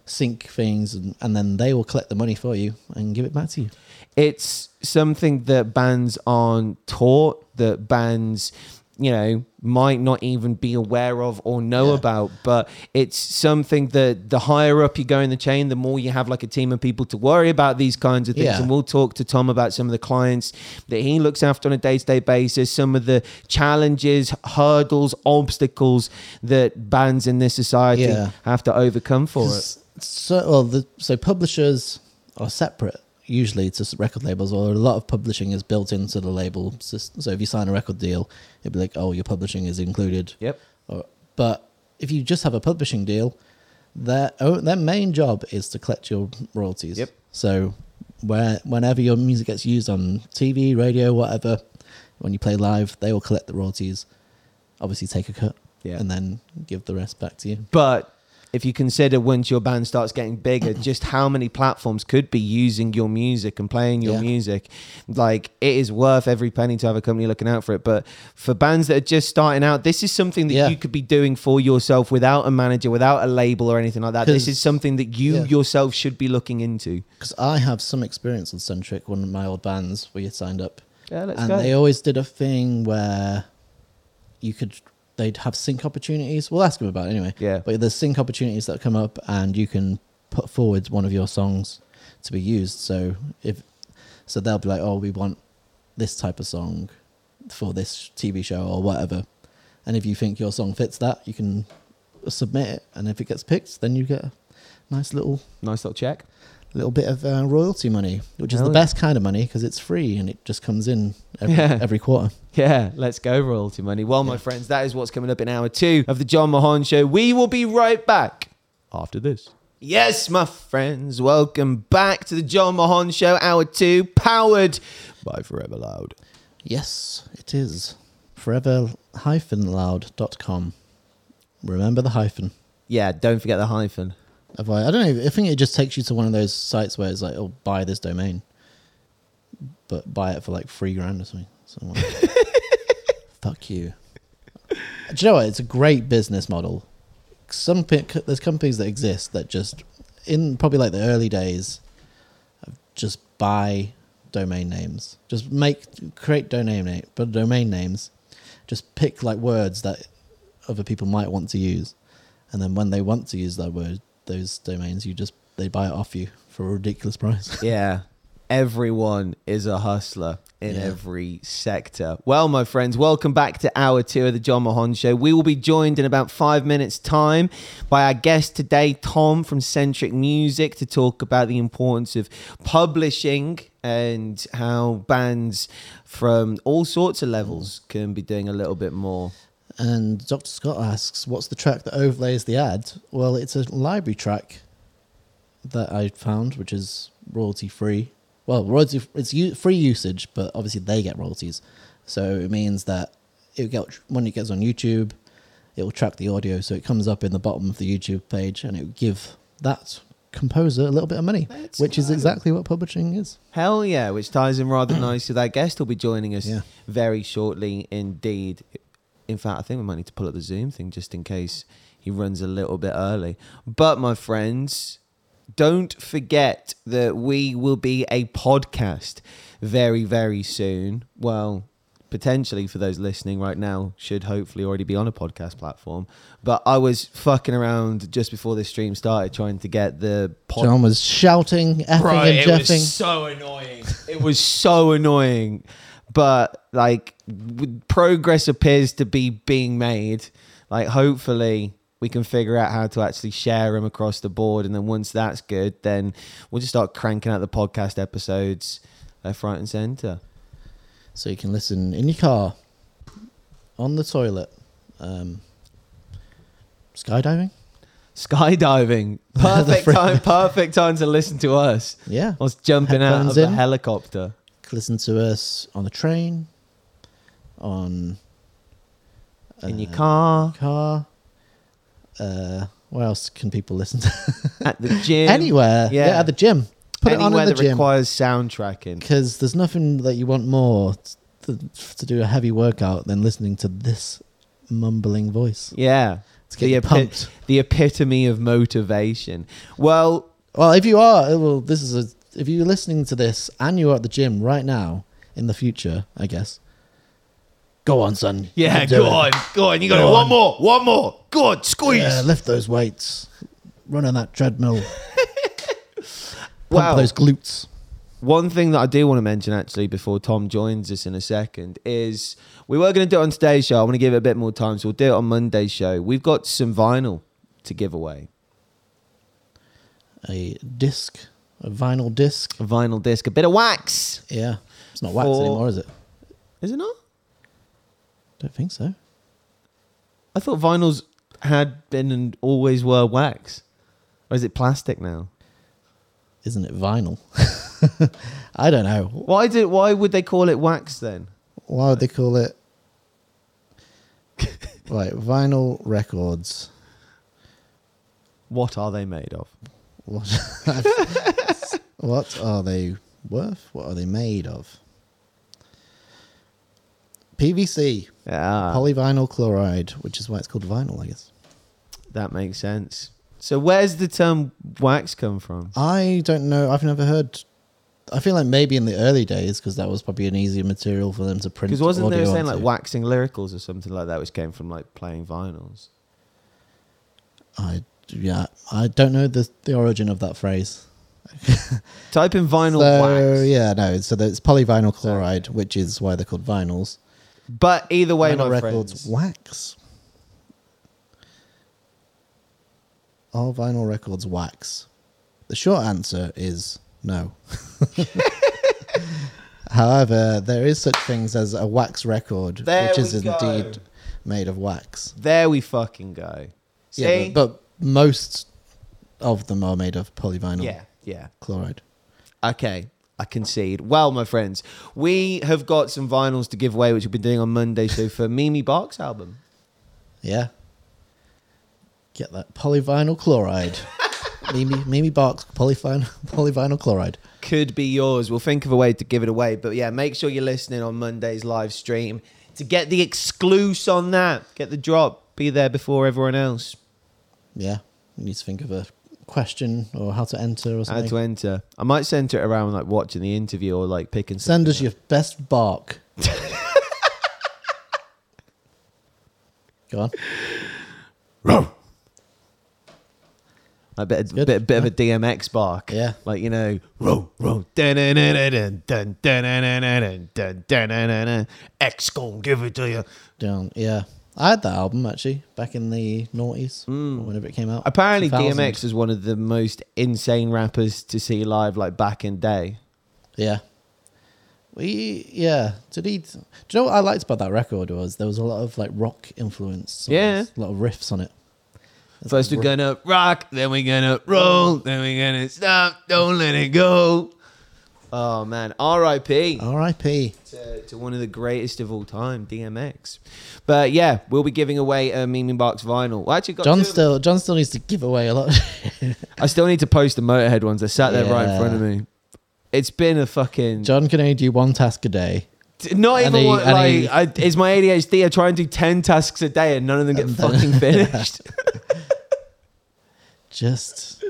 sync things, and, and then they will collect the money for you and give it back to you. it's something that bands aren't taught that bands you know might not even be aware of or know Yeah. about but it's something that the higher up you go in the chain the more you have like a team of people to worry about these kinds of things Yeah. and we'll talk to tom about some of the clients that he looks after on a day-to-day basis some of the challenges hurdles obstacles that bands in this society Yeah. have to overcome for it So, well, the, so publishers are separate usually to record labels, or a lot of publishing is built into the label system. So if you sign a record deal, it'd be like, oh, your publishing is included. yep Or, but if you just have a publishing deal, their oh, their main job is to collect your royalties. Yep. So where whenever your music gets used on TV, radio, whatever, when you play live, they will collect the royalties. Obviously, take a cut. Yeah. And then give the rest back to you. But if you consider once your band starts getting bigger, just how many platforms could be using your music and playing your Yeah. music, like it is worth every penny to have a company looking out for it. But for bands that are just starting out, this is something that Yeah. you could be doing for yourself without a manager, without a label or anything like that. This is something that you yeah. yourself should be looking into. Because I have some experience on Sentric, one of my old bands where you signed up. Yeah, let's and go. they always did a thing where you could they'd have sync opportunities. We'll ask them about it anyway. Yeah. But there's sync opportunities that come up and you can put forward one of your songs to be used. So if so they'll be like, Oh, we want this type of song for this TV show or whatever. And if you think your song fits that, you can submit it and if it gets picked then you get a nice little nice little check. Little bit of uh, royalty money, which is the yeah. best kind of money because it's free and it just comes in every, Yeah. every quarter. Yeah, let's go royalty money. Well, my friends, that is what's coming up in hour two of the Jon Mahon Show. We will be right back after this. Yes, my friends, welcome back to the Jon Mahon Show, hour two, powered by Forever Loud. Yes, it is. Forever-loud.com. Remember the hyphen. Yeah, don't forget the hyphen. I, I don't know. I think it just takes you to one of those sites where it's like, oh, buy this domain, but buy it for like three grand or something. So like, fuck you. Do you know what? It's a great business model. Some there's companies that exist that just in probably like the early days, just buy domain names. Just make create domain name, but domain names. Just pick like words that other people might want to use, and then when they want to use that word, those domains, you just they buy it off you for a ridiculous price. Yeah, everyone is a hustler in Yeah. every sector. Well, my friends, welcome back to hour two of the Jon Mahon Show. We will be joined in about five minutes' time by our guest today, Tom from Sentric Music, to talk about the importance of publishing and how bands from all sorts of levels can be doing a little bit more. And Dr. Scott asks, "What's the track that overlays the ad?" Well, it's a library track that I found, which is royalty free. Well, royalty it's free usage, but obviously they get royalties. So it means that it get when it gets on YouTube, it will track the audio, so it comes up in the bottom of the YouTube page, and it will give that composer a little bit of money, Let's which is exactly what publishing is. Hell yeah, which ties in rather nicely with our guest who'll be joining us Yeah. very shortly indeed. In fact, I think we might need to pull up the Zoom thing just in case he runs a little bit early. But my friends, don't forget that we will be a podcast very, very soon. Well, potentially for those listening right now, should hopefully already be on a podcast platform. But I was fucking around just before this stream started trying to get the pod- Jon was shouting, effing and it jeffing. was so annoying. it was so annoying. But like progress appears to be being made. Like hopefully we can figure out how to actually share them across the board and then once that's good then we'll just start cranking out the podcast episodes left right and center. So you can listen in your car, on the toilet, um, skydiving. skydiving. Perfect time perfect time to listen to us. Yeah, I was jumping out of Headphones a helicopter listen to us on the train, on in your uh, car car. Uh, where else can people listen to? at the gym Anywhere. Yeah. Yeah. at the gym. Put anywhere it on in the that gym. requires soundtracking Because there's nothing that you want more to, to do a heavy workout than listening to this mumbling voice. yeah get the, you epi- pumped. the epitome of motivation. Well, Well, if you are, uh, well, this is a. If you're listening to this and you're at the gym right now, in the future, I guess. Go on, son. yeah, go it. on, go on. You got Go. One on. more, one more. Go on, squeeze. Yeah, lift those weights. Run on that treadmill. Pump Wow. those glutes. One thing that I do want to mention actually before Tom joins us in a second is we were going to do it on today's show. I want to give it a bit more time, so we'll do it on Monday's show. We've got some vinyl to give away. A disc, a vinyl disc. A vinyl disc, a bit of wax. Yeah, it's not wax For- anymore, is it? Is it not? Don't think so. I thought vinyls had been and always were wax. Or is it plastic now? Isn't it vinyl? I don't know. Why did why would they call it wax then? Why would they call it? right, vinyl records. What are they made of? What? what are they worth? What are they made of? PVC, Yeah. polyvinyl chloride, which is why it's called vinyl, I guess. That makes sense. So where's the term wax come from? I don't know. I've never heard. I feel like maybe in the early days, because that was probably an easier material for them to print. Because wasn't there saying like waxing lyricals or something like that, which came from like playing vinyls? I yeah, I don't know the the origin of that phrase. Type in vinyl so wax. yeah, no. So it's polyvinyl chloride, which is why they're called vinyls. But either way, Vinyl my records friends, wax. All vinyl records wax. The short answer is no. However, there is such things as a wax record, There which is go. indeed made of wax. there we fucking go. See? Yeah, but, but most of them are made of polyvinyl yeah, yeah. chloride. Okay, I concede. Well, my friends, we have got some vinyls to give away, which we've been doing on Monday So for Mimi Bark's album. Yeah. Get that polyvinyl chloride. Mimi, Mimi Barks polyvinyl, polyvinyl chloride. Could be yours. We'll think of a way to give it away. But yeah, make sure you're listening on Monday's live stream to get the exclusive on that. Get the drop. Be there before everyone else. Yeah. You need to think of a question or how to enter or something? How to enter? I might center it around like watching the interview or like picking. Send us up. your best bark. Go on. Row. A bit, of, bit, bit of a DMX bark. Yeah. Like, you know, row, row, X gon' give it to you. Down, yeah. I had that album actually back in the noughties, or hmm. whenever it came out. Apparently, 2000. DMX is one of the most insane rappers to see live, like back in day. Yeah. We yeah. Did he? Do you know what I liked about that record was there was a lot of like rock influence. Yeah. A lot of riffs on it. First we're gonna rock, then we're gonna roll, then we're gonna stop, don't let it go. Oh man, R.I.P. R.I.P. to, to one of the greatest of all time, DMX. But yeah, we'll be giving away a Mimi Barks vinyl. Well, actually, got Jon still Jon still needs to give away a lot. I still need to post the Motorhead ones. They're sat there right in front of me. It's been a fucking Jon can only do one task a day. Not even he- what, like he- I, is my ADHD. I try and do ten tasks a day and none of them get fucking finished. Just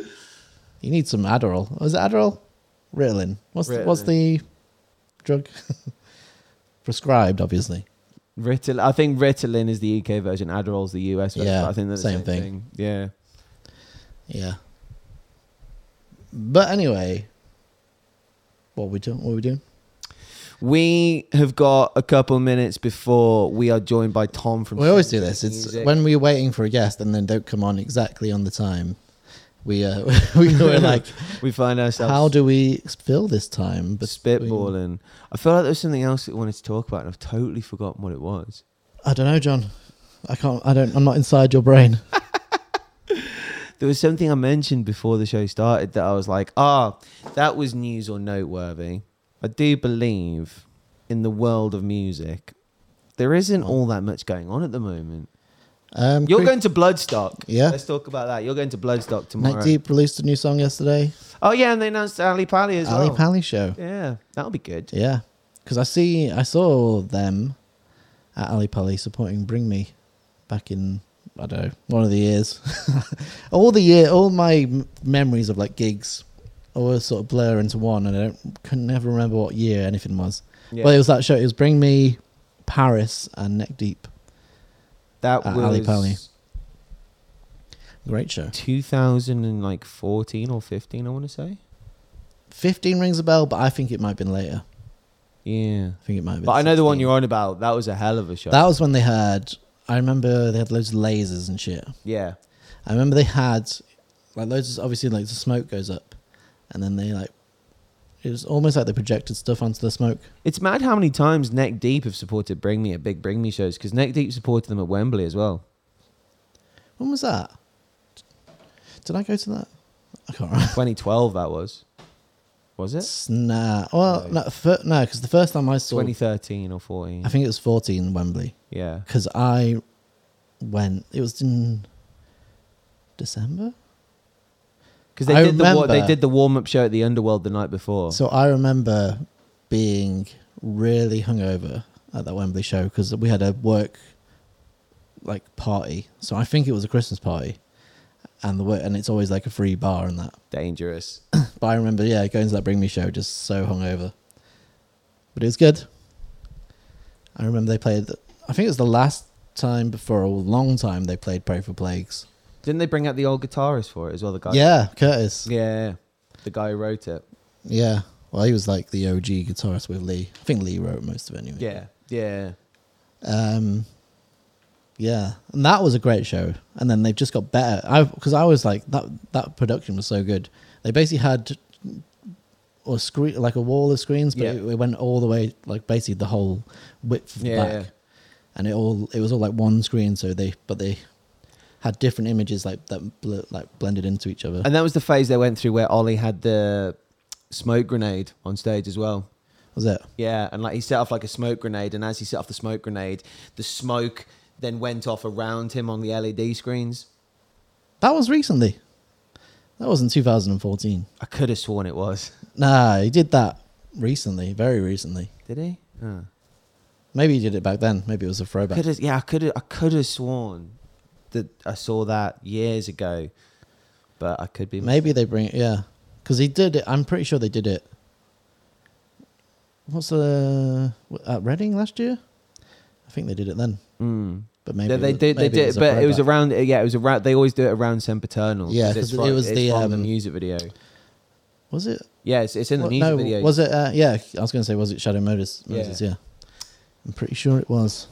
you need some Adderall. Oh, Was it Adderall? Ritalin. What's the, what's the drug prescribed? Obviously. Rital, I think Ritalin is the UK version. Adderall's the US version. Yeah, I think they're the same same, thing. thing. Yeah. Yeah. But anyway, what we doing? What we doing? We have got a couple minutes before we are joined by Tom from. We always do this. It's Music. when we're waiting for a guest and then don't come on exactly on the time. We uh, we were like, we find ourselves how do we fill this time? spitballing. I feel like there was something else that we wanted to talk about, and I've totally forgotten what it was. I don't know, Jon. I can't. I don't. I'm not inside your brain. There was something I mentioned before the show started that I was like, ah, that was news or noteworthy. I do believe in the world of music, there isn't all that much going on at the moment. Um, You're going to Bloodstock. Yeah. Let's talk about that. You're going to Bloodstock tomorrow. Neck Deep released a new song yesterday. Oh, yeah, and they announced Ali Pali as well. Ali well. Pali show. Yeah, that'll be good. Yeah, because I see. I saw them at Ali Pali supporting Bring Me back in I don't know one of the years. all the year, all my m- memories of like gigs always sort of blur into one, and I don't can never remember what year anything was. Yeah. But it was that show. It was Bring Me, Paris, and Neck Deep. That uh, at was Ali Pali. Great show. 2014 or 15, I want to say. Fifteen rings a bell, but I think it might have been later. Yeah. I think it might have been. But I know the one you're on about. That was a hell of a show. That was when they had. I remember they had loads of lasers and shit. yeah. I remember they had like loads. Of, obviously, like the smoke goes up, and then they like it was almost like they projected stuff onto the smoke. It's mad how many times Neck Deep have supported Bring Me at big Bring Me shows because Neck Deep supported them at Wembley as well. When was that? Did I go to that? I can't remember. 2012, that was. Was it? Nah. Well, no, fir- no, because the first time I saw, 2013 or 14. I think it was fourteen Wembley, yeah. because I went. It was in December. Because they I did the wa- they did the warm up show at the Underworld the night before. So I remember being really hungover at that Wembley show because we had a work like party. So I think it was a Christmas party, and the work, and it's always like a free bar and that. Dangerous. But I remember, yeah, going to that Bring Me show just so hungover, but it was good. I remember they played. I think it was the last time for a long time they played "Pray for Plagues." Didn't they bring out the old guitarist for it as well? The guy. Yeah, Curtis. Yeah. The guy who wrote it. Yeah. Well, he was like the OG guitarist with Lee. I think Lee wrote most of it anyway. Yeah. Yeah. Um, yeah, and that was a great show. And then they've just got better. I because I was like that. That production was so good. They basically had a screen like a wall of screens, but Yeah. it, it went all the way like basically the whole width of the Yeah, back, yeah. and it all it was all like one screen. So they but they had different images like that bl- like blended into each other. And that was the phase they went through where Ollie had the smoke grenade on stage as well. was it? Yeah, and like he set off like a smoke grenade, and as he set off the smoke grenade, the smoke then went off around him on the LED screens. That was recently. That was in 2014. I could have sworn it was. Nah, he did that recently, very recently. Did he? Oh. Maybe he did it back then. Maybe it was a throwback. Could have, yeah, I could have. I could have sworn that I saw that years ago, but I could be. Maybe they bring it, yeah, because he did it. I'm pretty sure they did it. What's the at Reading last year? I think they did it then, Mm. but maybe They, it did. They did, a but it was around. Yeah, it was around. They always do it around Sempiternal. Yeah, it's 'cause it from- was the, from the um, music video. Was it? Yeah, it's, it's in the Well, music no, video. was it? Uh, yeah, I was going to say, was it Shadow Moses? Yeah. Moses, yeah. I'm pretty sure it was.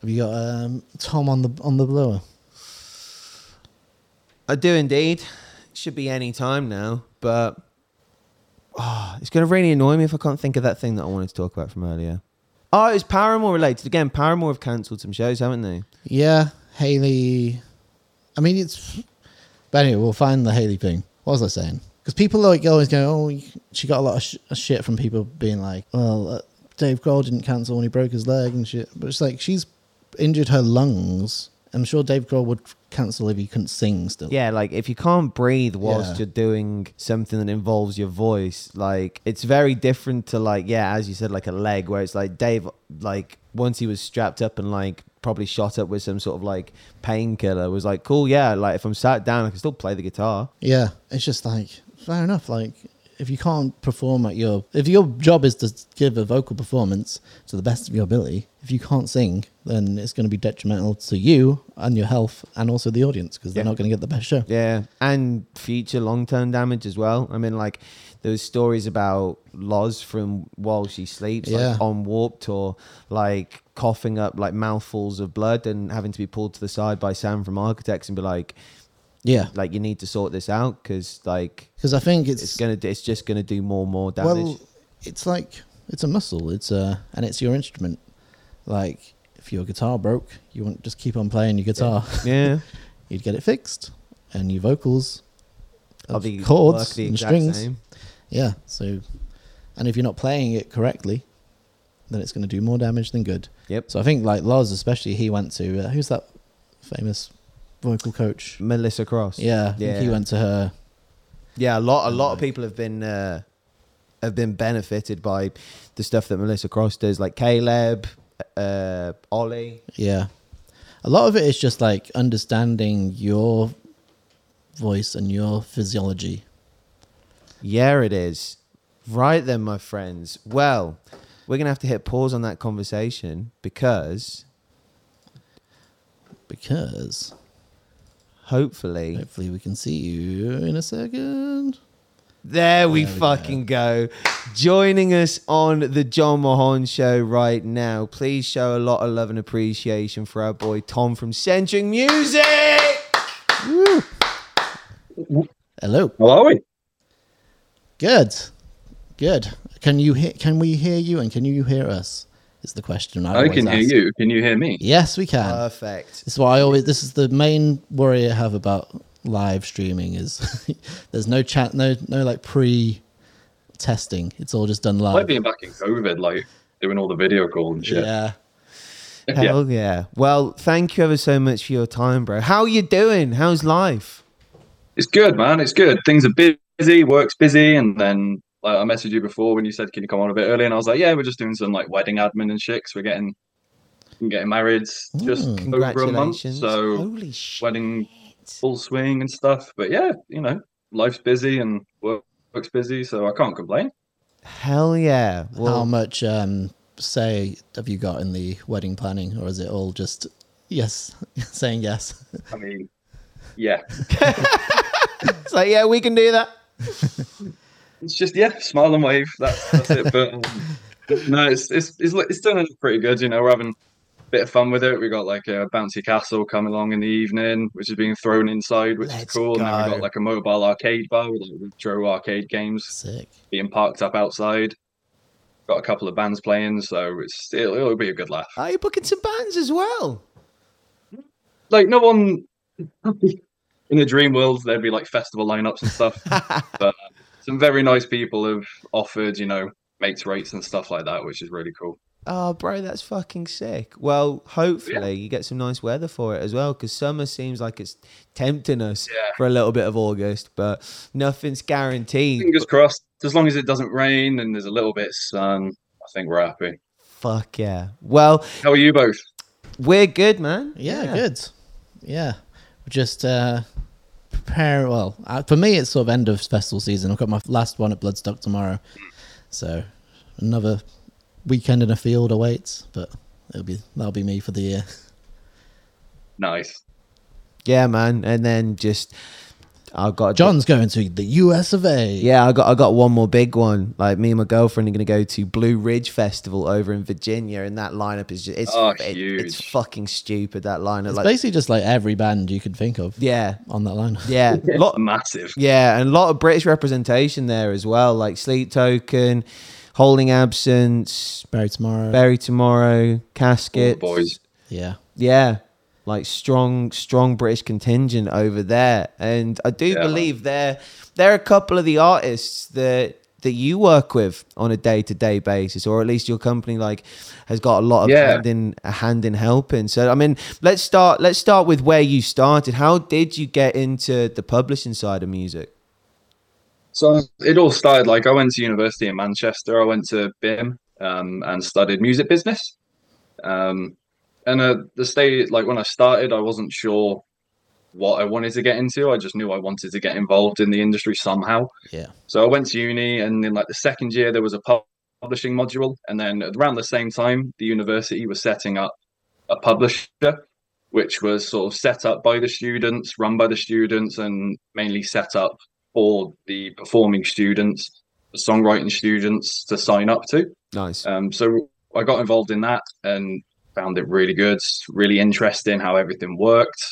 Have you got um, Tom on the on the blower? I do indeed. Should be any time now, but oh, it's going to really annoy me if I can't think of that thing that I wanted to talk about from earlier. Oh, it's Paramore related again. Paramore have cancelled some shows, haven't they? Yeah, Hayley. I mean, it's. But anyway, we'll find the Hayley thing. What was I saying? Because people like always go, "Oh, she got a lot of sh- shit from people being like, well, uh, Dave Grohl didn't cancel when he broke his leg and shit." But it's like she's injured her lungs I'm sure Dave Grohl would cancel if he couldn't sing still. Yeah, like if you can't breathe whilst Yeah. you're doing something that involves your voice, like it's very different to like yeah, as you said, like a leg where it's like Dave, like once he was strapped up and like probably shot up with some sort of like painkiller, was like cool, yeah, like if I'm sat down, I can still play the guitar. Yeah, it's just like fair enough. Like if you can't perform at your, if your job is to give a vocal performance to the best of your ability, if you can't sing, then it's going to be detrimental to you and your health, and also the audience because they're Yeah. not going to get the best show. Yeah, and future long term damage as well. I mean, like was stories about Loz from while she sleeps, Yeah. like on Warped Tour, like coughing up like mouthfuls of blood and having to be pulled to the side by Sam from Architects and be like, Yeah, like you need to sort this out because like because I think it's, it's gonna it's just gonna do more and more damage. well, it's like it's a muscle. It's a and it's your instrument. Like if your guitar broke, you wouldn't just keep on playing your guitar. yeah, You'd get it fixed, and your vocals, of chords and strings. same. Yeah. So, and if you're not playing it correctly, then it's going to do more damage than good. Yep. So I think like Loz, especially, he went to uh, who's that famous vocal coach? Melissa Cross. Yeah, I think he went to her. Yeah, a lot a lot of people have been uh, have been benefited by the stuff that Melissa Cross does, like Caleb, uh, Ollie. Yeah, a lot of it is just like understanding your voice and your physiology. Yeah, it is. Right then, my friends. Well, we're gonna have to hit pause on that conversation because Because hopefully hopefully we can see you in a second. There we There we fucking go. Joining us on the Jon Mahon show right now. Please show a lot of love and appreciation for our boy Tom from Sentric Music. Hello. How are we? Good. Good. Can you hear? Can we hear you? And can you hear us? Is the question I, I can hear ask. you. Can you hear me? Yes, we can. Perfect. this is what I always. This is the main worry I have about live streaming is there's no chat, no no like pre testing. It's all just done live. Like live. being back in COVID, like doing all the video calls and shit. Yeah. Yeah. Hell yeah. Well, thank you ever so much for your time, bro. How you doing? How's life? It's good, man. It's good. Things are busy, work's busy, and then like, I messaged you before when you said, "Can you come on a bit early?" And I was like, "Yeah, we're just doing some like wedding admin and shit. 'cause we're getting we're getting married just Mm. over a month, so Holy shit. wedding full swing and stuff. But yeah, you know, life's busy and work, work's busy, so I can't complain. Hell yeah. How much um say have you got in the wedding planning, or is it all just yes, saying yes? I mean, yeah, it's like, yeah, we can do that. it's just yeah, smile and wave. That's that's it. But um, no, it's it's it's it's turning out pretty good. You know, we're having a bit of fun with it. We got like a bouncy castle coming along in the evening, which is being thrown inside, which Let's is cool. And then we go. got like a mobile arcade bar with like retro arcade games Sick. being parked up outside. Got a couple of bands playing, so it's it'll, it'll be a good laugh. Are you booking some bands as well? Like no one in the dream world, there'd be like festival lineups and stuff. but some very nice people have offered, you know, mates rates and stuff like that, which is really cool. Oh, bro, that's fucking sick. Well, hopefully you get some nice weather for it as well, because summer seems like it's tempting us Yeah. for a little bit of August, but nothing's guaranteed. Fingers crossed. As long as it doesn't rain and there's a little bit of sun, I think we're happy. Fuck yeah. Well, How are you both? we're good, man. Yeah, good. Yeah, We're just uh, prepare. Well, uh, for me, it's sort of end of festival season. I've got my last one at Bloodstock tomorrow, so another weekend in a field awaits. But it'll be that'll be me for the year. Nice. Yeah, man. And then just I've got Jon's going to the U.S. of A. Yeah, I got I got one more big one. Like me and my girlfriend are gonna go to Blue Ridge Festival over in Virginia, and that lineup is just it's Oh, it- it's fucking stupid. That lineup, it's like basically just like every band you could think of yeah, on that line. yeah, a lot Massive. yeah, and a lot of British representation there as well, like Sleep Token, Holding Absence, Bury Tomorrow. Bury Tomorrow, Casket, boys. Yeah, yeah, like strong, strong British contingent over there, and I do Yeah. believe they're they're a couple of the artists that that you work with on a day to day basis, or at least your company like has got a lot of Yeah. hand in a hand in helping. So I mean, let's start. Let's start with where you started. How did you get into the publishing side of music? So it all started like I went to university in Manchester. I went to BIMM um, and studied music business. Um, and at the state, like when I started, I wasn't sure what I wanted to get into. I just knew I wanted to get involved in the industry somehow. Yeah. So I went to uni, and in like the second year, there was a publishing module, and then around the same time, the university was setting up a publisher, which was sort of set up by the students, run by the students, and mainly set up for the performing students, the songwriting students to sign up to. Nice. Um, so I got involved in that and found it really good, really interesting how everything worked.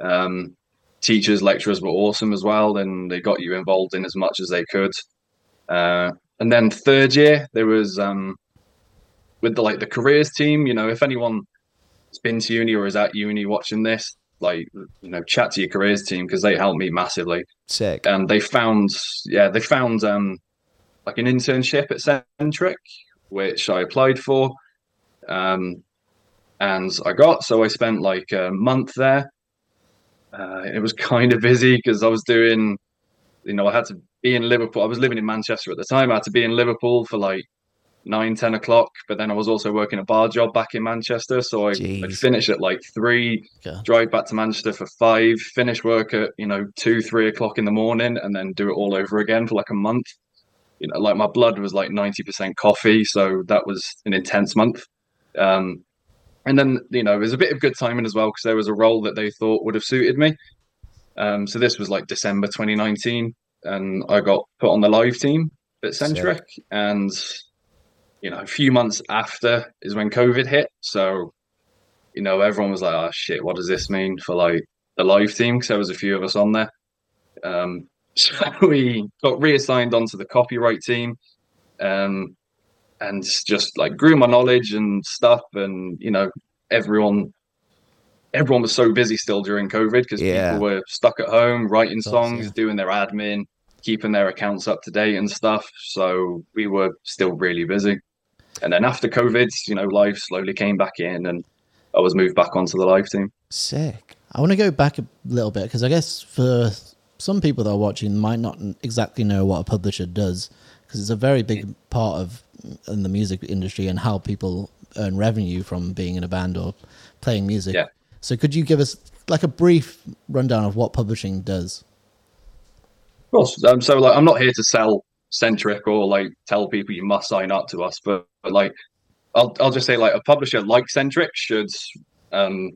Um, teachers, lecturers were awesome as well, and they got you involved in as much as they could. Uh, and then third year, there was um, with the like the careers team. You know, if anyone has been to uni or is at uni watching this, like you know, chat to your careers team because they helped me massively Sick. and they found yeah they found um like an internship at Sentric which I applied for um and I got so I spent like a month there. Uh, it was kind of busy because I was doing you know I had to be in Liverpool. I was living in Manchester at the time. I had to be in Liverpool for like nine ten o'clock but then I was also working a bar job back in Manchester so I, I'd finish at like three drive back to Manchester for five, finish work at you know two, three o'clock in the morning, and then do it all over again for like a month. You know, like my blood was like ninety percent coffee, so that was an intense month. Um, and then you know, it was a bit of good timing as well because there was a role that they thought would have suited me. Um, so this was like December 2019, and I got put on the live team at Sentric, and you know, a few months after is when COVID hit, so you know, everyone was like, "Oh shit, what does this mean for like the live team?" Because there was a few of us on there. Um, so we got reassigned onto the copyright team, um, and just like grew my knowledge and stuff. And you know, everyone, everyone was so busy still during COVID because Yeah. people were stuck at home writing songs, yeah. doing their admin, keeping their accounts up to date and stuff. So we were still really busy. And then after COVID, you know, life slowly came back in and I was moved back onto the live team. Sick. I want to go back a little bit because I guess for some people that are watching might not exactly know what a publisher does because it's a very big part of in the music industry and how people earn revenue from being in a band or playing music. Yeah. So could you give us like a brief rundown of what publishing does? Of course. Um, so like I'm not here to sell Sentric or like tell people you must sign up to us, but, but like I'll I'll just say like a publisher like Sentric should um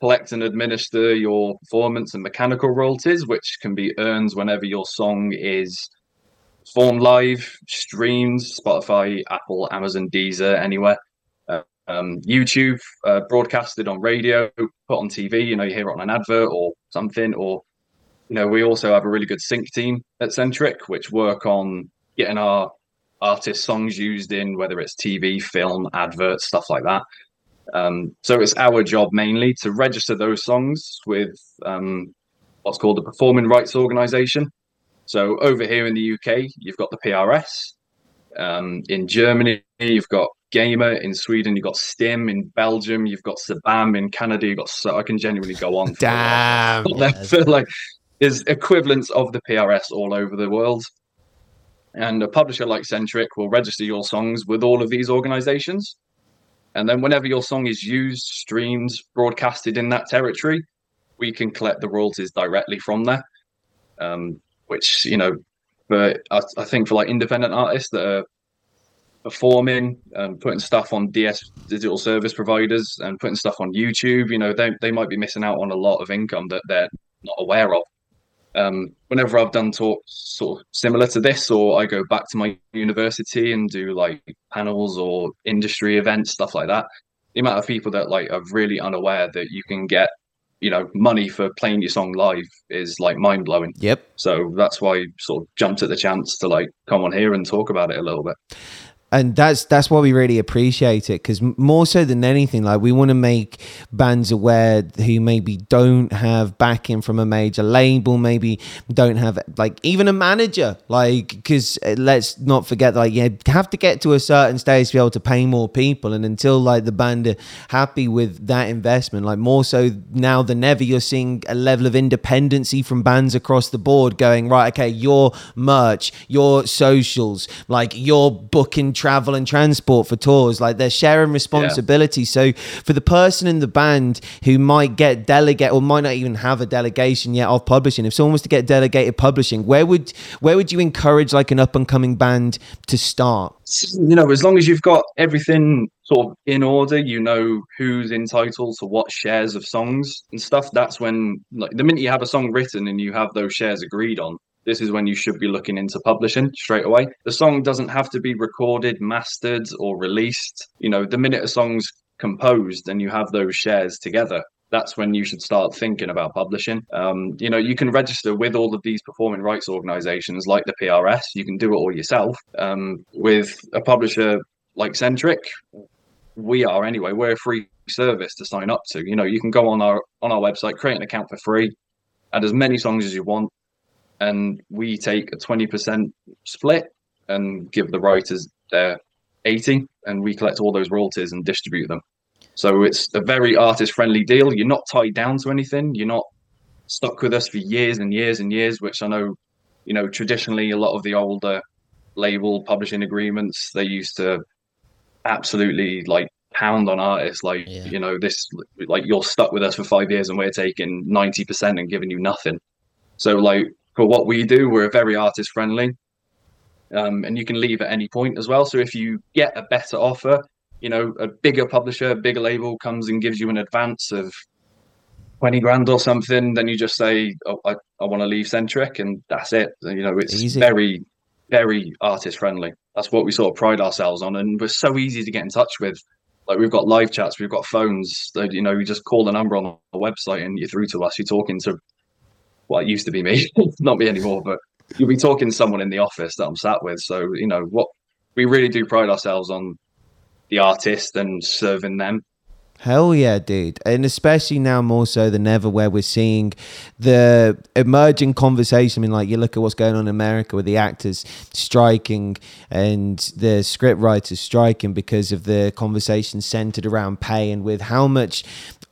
collect and administer your performance and mechanical royalties, which can be earned whenever your song is performed live, streams, Spotify, Apple, Amazon, Deezer, anywhere. Uh, um, YouTube, uh, broadcasted on radio, put on TV. You know, you hear it on an advert or something, or you know, we also have a really good sync team at Sentric, which work on getting our artist songs used in whether it's TV, film, adverts, stuff like that. Um, so it's our job mainly to register those songs with um, what's called the Performing Rights Organization. So over here in the UK, you've got the PRS. Um, in Germany, you've got GEMA. In Sweden, you've got Stim. In Belgium, you've got Sabam. In Canada, you've got. So I can genuinely go on. Damn. for like there's equivalents of the PRS all over the world. And a publisher like Sentric will register your songs with all of these organizations. And then whenever your song is used, streamed, broadcasted in that territory, we can collect the royalties directly from there. Um, which, you know, but I, I think for like independent artists that are performing and putting stuff on DS digital service providers and putting stuff on YouTube, you know, they, they might be missing out on a lot of income that they're not aware of. Um, whenever I've done talks sort of similar to this, or I go back to my university and do like panels or industry events, stuff like that, the amount of people that like are really unaware that you can get, you know, money for playing your song live is like mind blowing. Yep. So that's why I sort of jumped at the chance to like come on here and talk about it a little bit. And that's that's why we really appreciate it because more so than anything like we want to make bands aware who maybe don't have backing from a major label maybe don't have like even a manager. Like because uh, let's not forget like you have to get to a certain stage to be able to pay more people. And until like the band are happy with that investment like more so now than ever you're seeing a level of independency from bands across the board going right okay your merch your socials like your booking travel and transport for tours. Like they're sharing responsibility. Yeah. So for the person in the band who might get delegate or might not even have a delegation yet of publishing, if someone was to get delegated publishing, where would where would you encourage like an up and coming band to start? You know, as long as you've got everything sort of in order, you know who's entitled to what shares of songs and stuff. That's when, like, the minute you have a song written and you have those shares agreed on, this is when you should be looking into publishing straight away. The song doesn't have to be recorded, mastered, or released. You know, the minute a song's composed and you have those shares together, that's when you should start thinking about publishing. Um, you know, you can register with all of these performing rights organizations like the PRS. You can do it all yourself. Um, with a publisher like Sentric, we are anyway. We're a free service to sign up to. You know, you can go on our on our website, create an account for free, add as many songs as you want, and we take a 20% split and give the writers their 80 and we collect all those royalties and distribute them. So it's a very artist friendly deal. You're not tied down to anything. You're not stuck with us for years and years and years which i know you know traditionally a lot of the older label publishing agreements they used to absolutely like pound on artists like yeah. you know this like you're stuck with us for five years and we're taking 90% and giving you nothing. So like for what we do, we're very artist friendly. Um, and you can leave at any point as well. So if you get a better offer, you know, a bigger publisher, a bigger label comes and gives you an advance of 20 grand or something, then you just say, oh, I, I want to leave Sentric and that's it. You know, it's easy. very, very artist friendly. That's what we sort of pride ourselves on. And we're so easy to get in touch with. Like we've got live chats, we've got phones that, you know, you just call the number on the website and you're through to us. You're talking to well, it used to be me, not me anymore, but you'll be talking to someone in the office that I'm sat with. So, you know, what we really do pride ourselves on the artist and serving them. Hell yeah, dude. And especially now more so than ever, where we're seeing the emerging conversation. I mean, like, you look at what's going on in America with the actors striking and the script writers striking because of the conversation centered around pay and with how much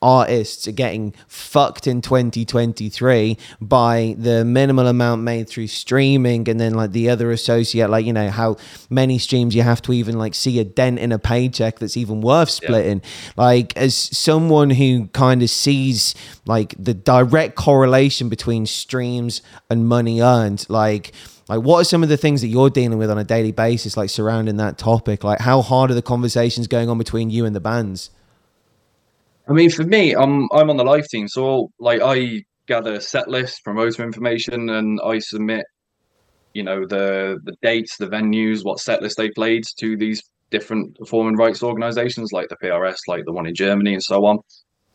artists are getting fucked in 2023 by the minimal amount made through streaming and then like the other associate like you know how many streams you have to even like see a dent in a paycheck that's even worth splitting. Yeah. like as someone who kind of sees like the direct correlation between streams and money earned like like what are some of the things that you're dealing with on a daily basis like surrounding that topic? Like how hard are the conversations going on between you and the bands I mean, for me, I'm I'm on the live team, so like I gather set list, promoter information, and I submit, you know, the the dates, the venues, what set list they played to these different performing rights organizations like the PRS, like the one in Germany, and so on.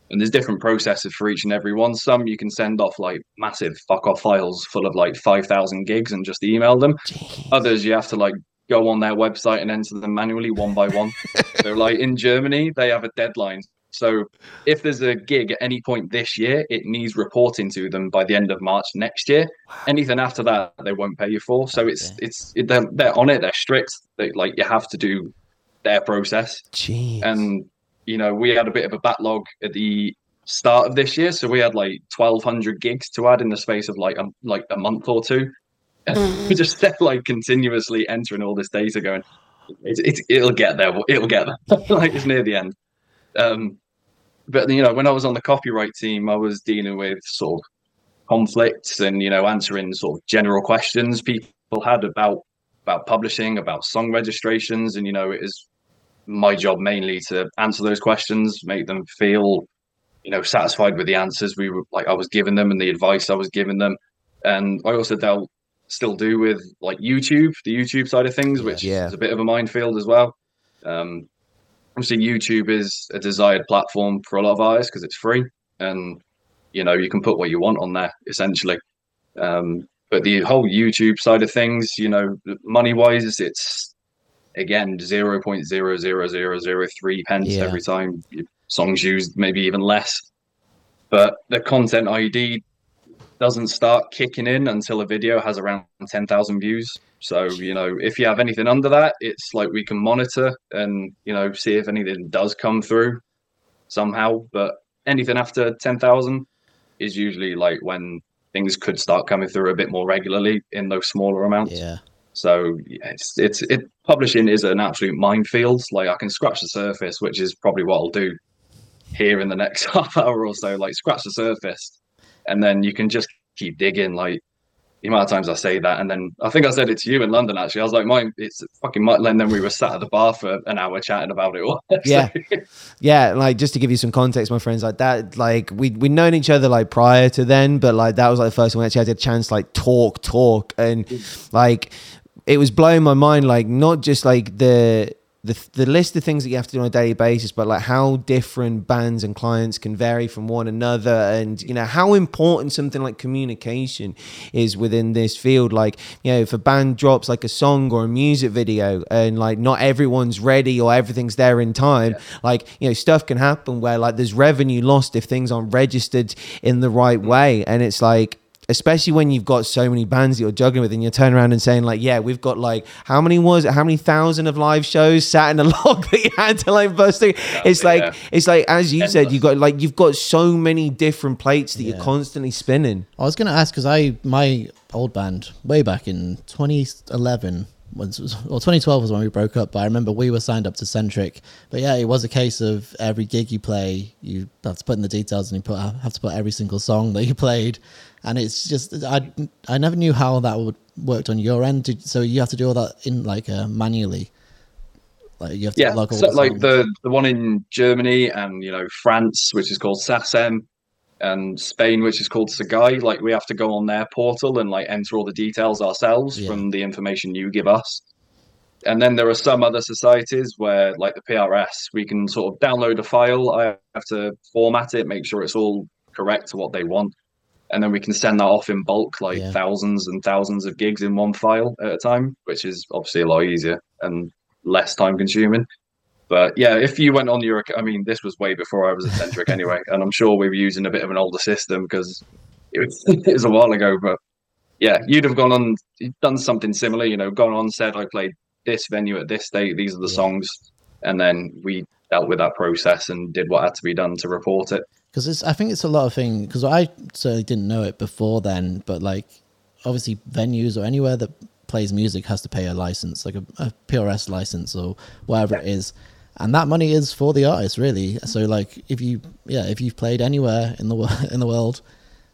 And there's different processes for each and every one. Some you can send off like massive fuck off files full of like five thousand gigs and just email them. Jeez. Others you have to like go on their website and enter them manually one by one. so like in Germany, they have a deadline so if there's a gig at any point this year, it needs reporting to them by the end of March next year. Anything after that, they won't pay you for. So it's it's they're, they're on it. They're strict. They like you have to do their process. Jeez. And you know we had a bit of a backlog at the start of this year, so we had like 1,200 gigs to add in the space of like a, like a month or two. And we mm. just kept like continuously entering all this data, going, it, it, it'll get there. It'll get there. like it's near the end. Um, but you know, when I was on the copyright team, I was dealing with sort of conflicts and you know answering sort of general questions people had about about publishing, about song registrations, and you know, it is my job mainly to answer those questions, make them feel you know satisfied with the answers we were like I was giving them and the advice I was giving them. And I also dealt still do with like YouTube, the YouTube side of things, which yeah. is a bit of a minefield as well. Um, obviously YouTube is a desired platform for a lot of artists because it's free and you know you can put what you want on there essentially. Um, but the whole YouTube side of things, you know, money wise, it's again zero point zero zero zero zero three pence Yeah. every time songs used, maybe even less. But the content ID doesn't start kicking in until a video has around ten thousand views. So you know, if you have anything under that, it's like we can monitor and you know see if anything does come through somehow. But anything after ten thousand is usually like when things could start coming through a bit more regularly in those smaller amounts. Yeah. So yeah, it's it's it publishing is an absolute minefield. Like I can scratch the surface, which is probably what I'll do here in the next half hour or so. Like scratch the surface, and then you can just keep digging. Like the amount of times I say that, and then I think I said it to you in London. Actually, I was like, "Mine, it's fucking." Mine. And then we were sat at the bar for an hour chatting about it all. Yeah. Yeah, like just to give you some context, my friends, like that, like we we known each other like prior to then, but like that was like the first time we actually had a chance to like talk, talk, and like it was blowing my mind, like not just like the the the list of things that you have to do on a daily basis, but like how different bands and clients can vary from one another, and you know how important something like communication is within this field. Like you know, if a band drops like a song or a music video, and like not everyone's ready or everything's there in time, like you know stuff can happen where like there's revenue lost if things aren't registered in the right mm. way, and it's like especially when you've got so many bands that you're juggling with and you're turning around and saying like yeah we've got like how many was it how many thousand of live shows sat in a log that you had to like bust through it's like yeah. it's like as you said you've got like you've got so many different plates that Yeah. you're constantly spinning I was going to ask because I my old band way back in 2011 was or 2012 was when we broke up. But I remember we were signed up to Sentric. But yeah, it was a case of every gig you play, you have to put in the details and you put have to put every single song that you played. And it's just I I never knew how that would worked on your end. Did, so you have to do all that in like uh, manually. Like you have to yeah, log all so the like the the one in Germany and you know France, which is called SACEM, and Spain, which is called SGAE. Like we have to go on their portal and like enter all the details ourselves Yeah. from the information you give us. And then there are some other societies where, like the PRS, we can sort of download a file. I have to format it, make sure it's all correct to what they want, and then we can send that off in bulk, like Yeah. thousands and thousands of gigs in one file at a time, which is obviously a lot easier and less time consuming. But yeah, if you went on your, I mean, this was way before I was at Sentric anyway, and I'm sure we were using a bit of an older system because it was, it was a while ago. But yeah, you'd have gone on, done something similar, you know, gone on, said I played this venue at this date, these are the Yeah. songs, and then we dealt with that process and did what had to be done to report it. Because it's I think it's a lot of things because I certainly didn't know it before then, but like obviously venues or anywhere that plays music has to pay a license, like a, a PRS license or whatever it is, and that money is for the artist really. So like if you yeah if you've played anywhere in the wo- in the world,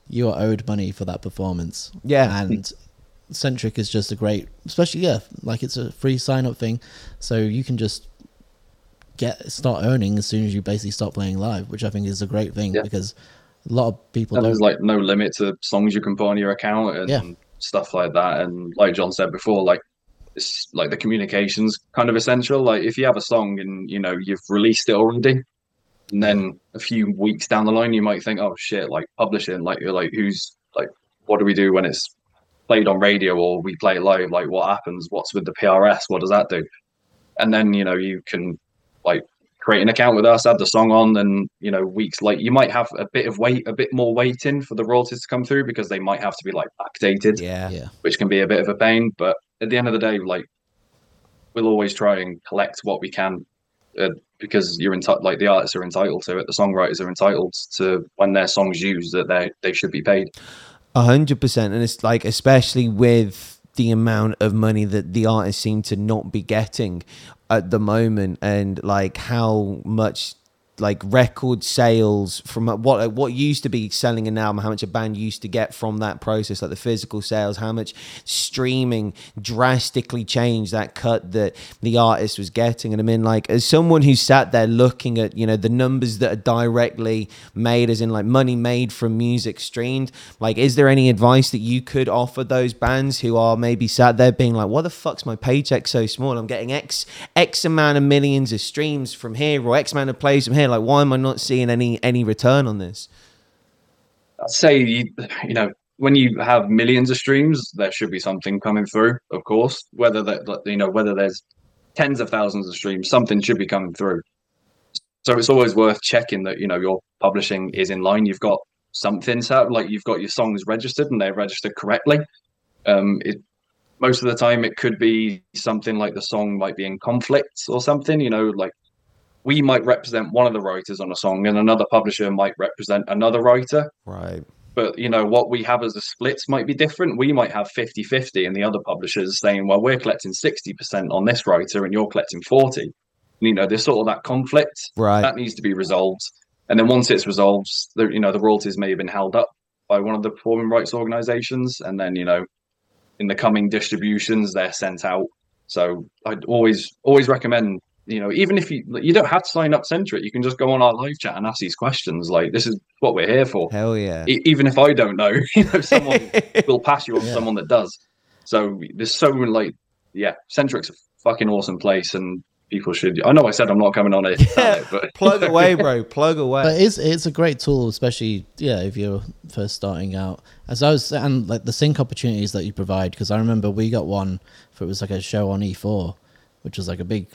you are owed money for that performance. Yeah. and Sentric is just a great, especially yeah, like it's a free sign up thing, so you can just get start earning as soon as you basically stop playing live, which I think is a great thing Yeah. because a lot of people And there's like no limit to songs you can put on your account and Yeah. stuff like that. And like Jon said before, like it's like the communications kind of essential. Like if you have a song and you know you've released it already, and then a few weeks down the line you might think, oh shit, like publishing, like you're like who's like what do we do when it's played on radio or we play it live? Like what happens? What's with the PRS? What does that do? And then you know you can like create an account with us, add the song on, and you know, weeks like you might have a bit of wait, a bit more waiting for the royalties to come through because they might have to be like backdated, yeah yeah, which can be a bit of a pain. But at the end of the day, like we'll always try and collect what we can uh, because you're entitled, like the artists are entitled to it, the songwriters are entitled to when their songs used that they they should be paid. A hundred percent, and it's like especially with the amount of money that the artists seem to not be getting at the moment, and like how much like record sales from uh, what uh, what used to be selling an album, how much a band used to get from that process, like the physical sales, how much streaming drastically changed that cut that the artist was getting. And I mean, like as someone who sat there looking at you know the numbers that are directly made, as in like money made from music streamed, like is there any advice that you could offer those bands who are maybe sat there being like, "What the fuck's my paycheck so small? I'm getting X X amount of millions of streams from here or X amount of plays from here. Like, why am I not seeing any any return on this?" I'd say you, you know when you have millions of streams, there should be something coming through, of course. Whether that that, you know whether there's tens of thousands of streams, something should be coming through. So it's always worth checking that you know your publishing is in line. You've got something set like you've got your songs registered and they're registered correctly. Um, it most of the time it could be something like the song might be in conflict or something. You know, like we might represent one of the writers on a song, and another publisher might represent another writer. Right. But you know what we have as a splits might be different. We might have 50-50 and the other publishers saying, well, we're collecting 60% on this writer and you're collecting 40. You know, there's sort of that conflict Right. that needs to be resolved. And then once it's resolved, the you know the royalties may have been held up by one of the performing rights organizations, and then you know in the coming distributions they're sent out. So I'd always always recommend you know even if you you don't have to sign up Sentric, you can just go on our live chat and ask these questions. Like this is what we're here for. Hell yeah. E- even if I don't know, you know someone will pass you on Yeah. someone that does. So there's so many like yeah, Sentric's a fucking awesome place and people should I know I said I'm not coming on it, on it, but Plug away, bro. Plug away. But it's it's a great tool, especially yeah if you're first starting out. As I was and like the sync opportunities that you provide, because I remember we got one for it was like a show on E4, which was like a big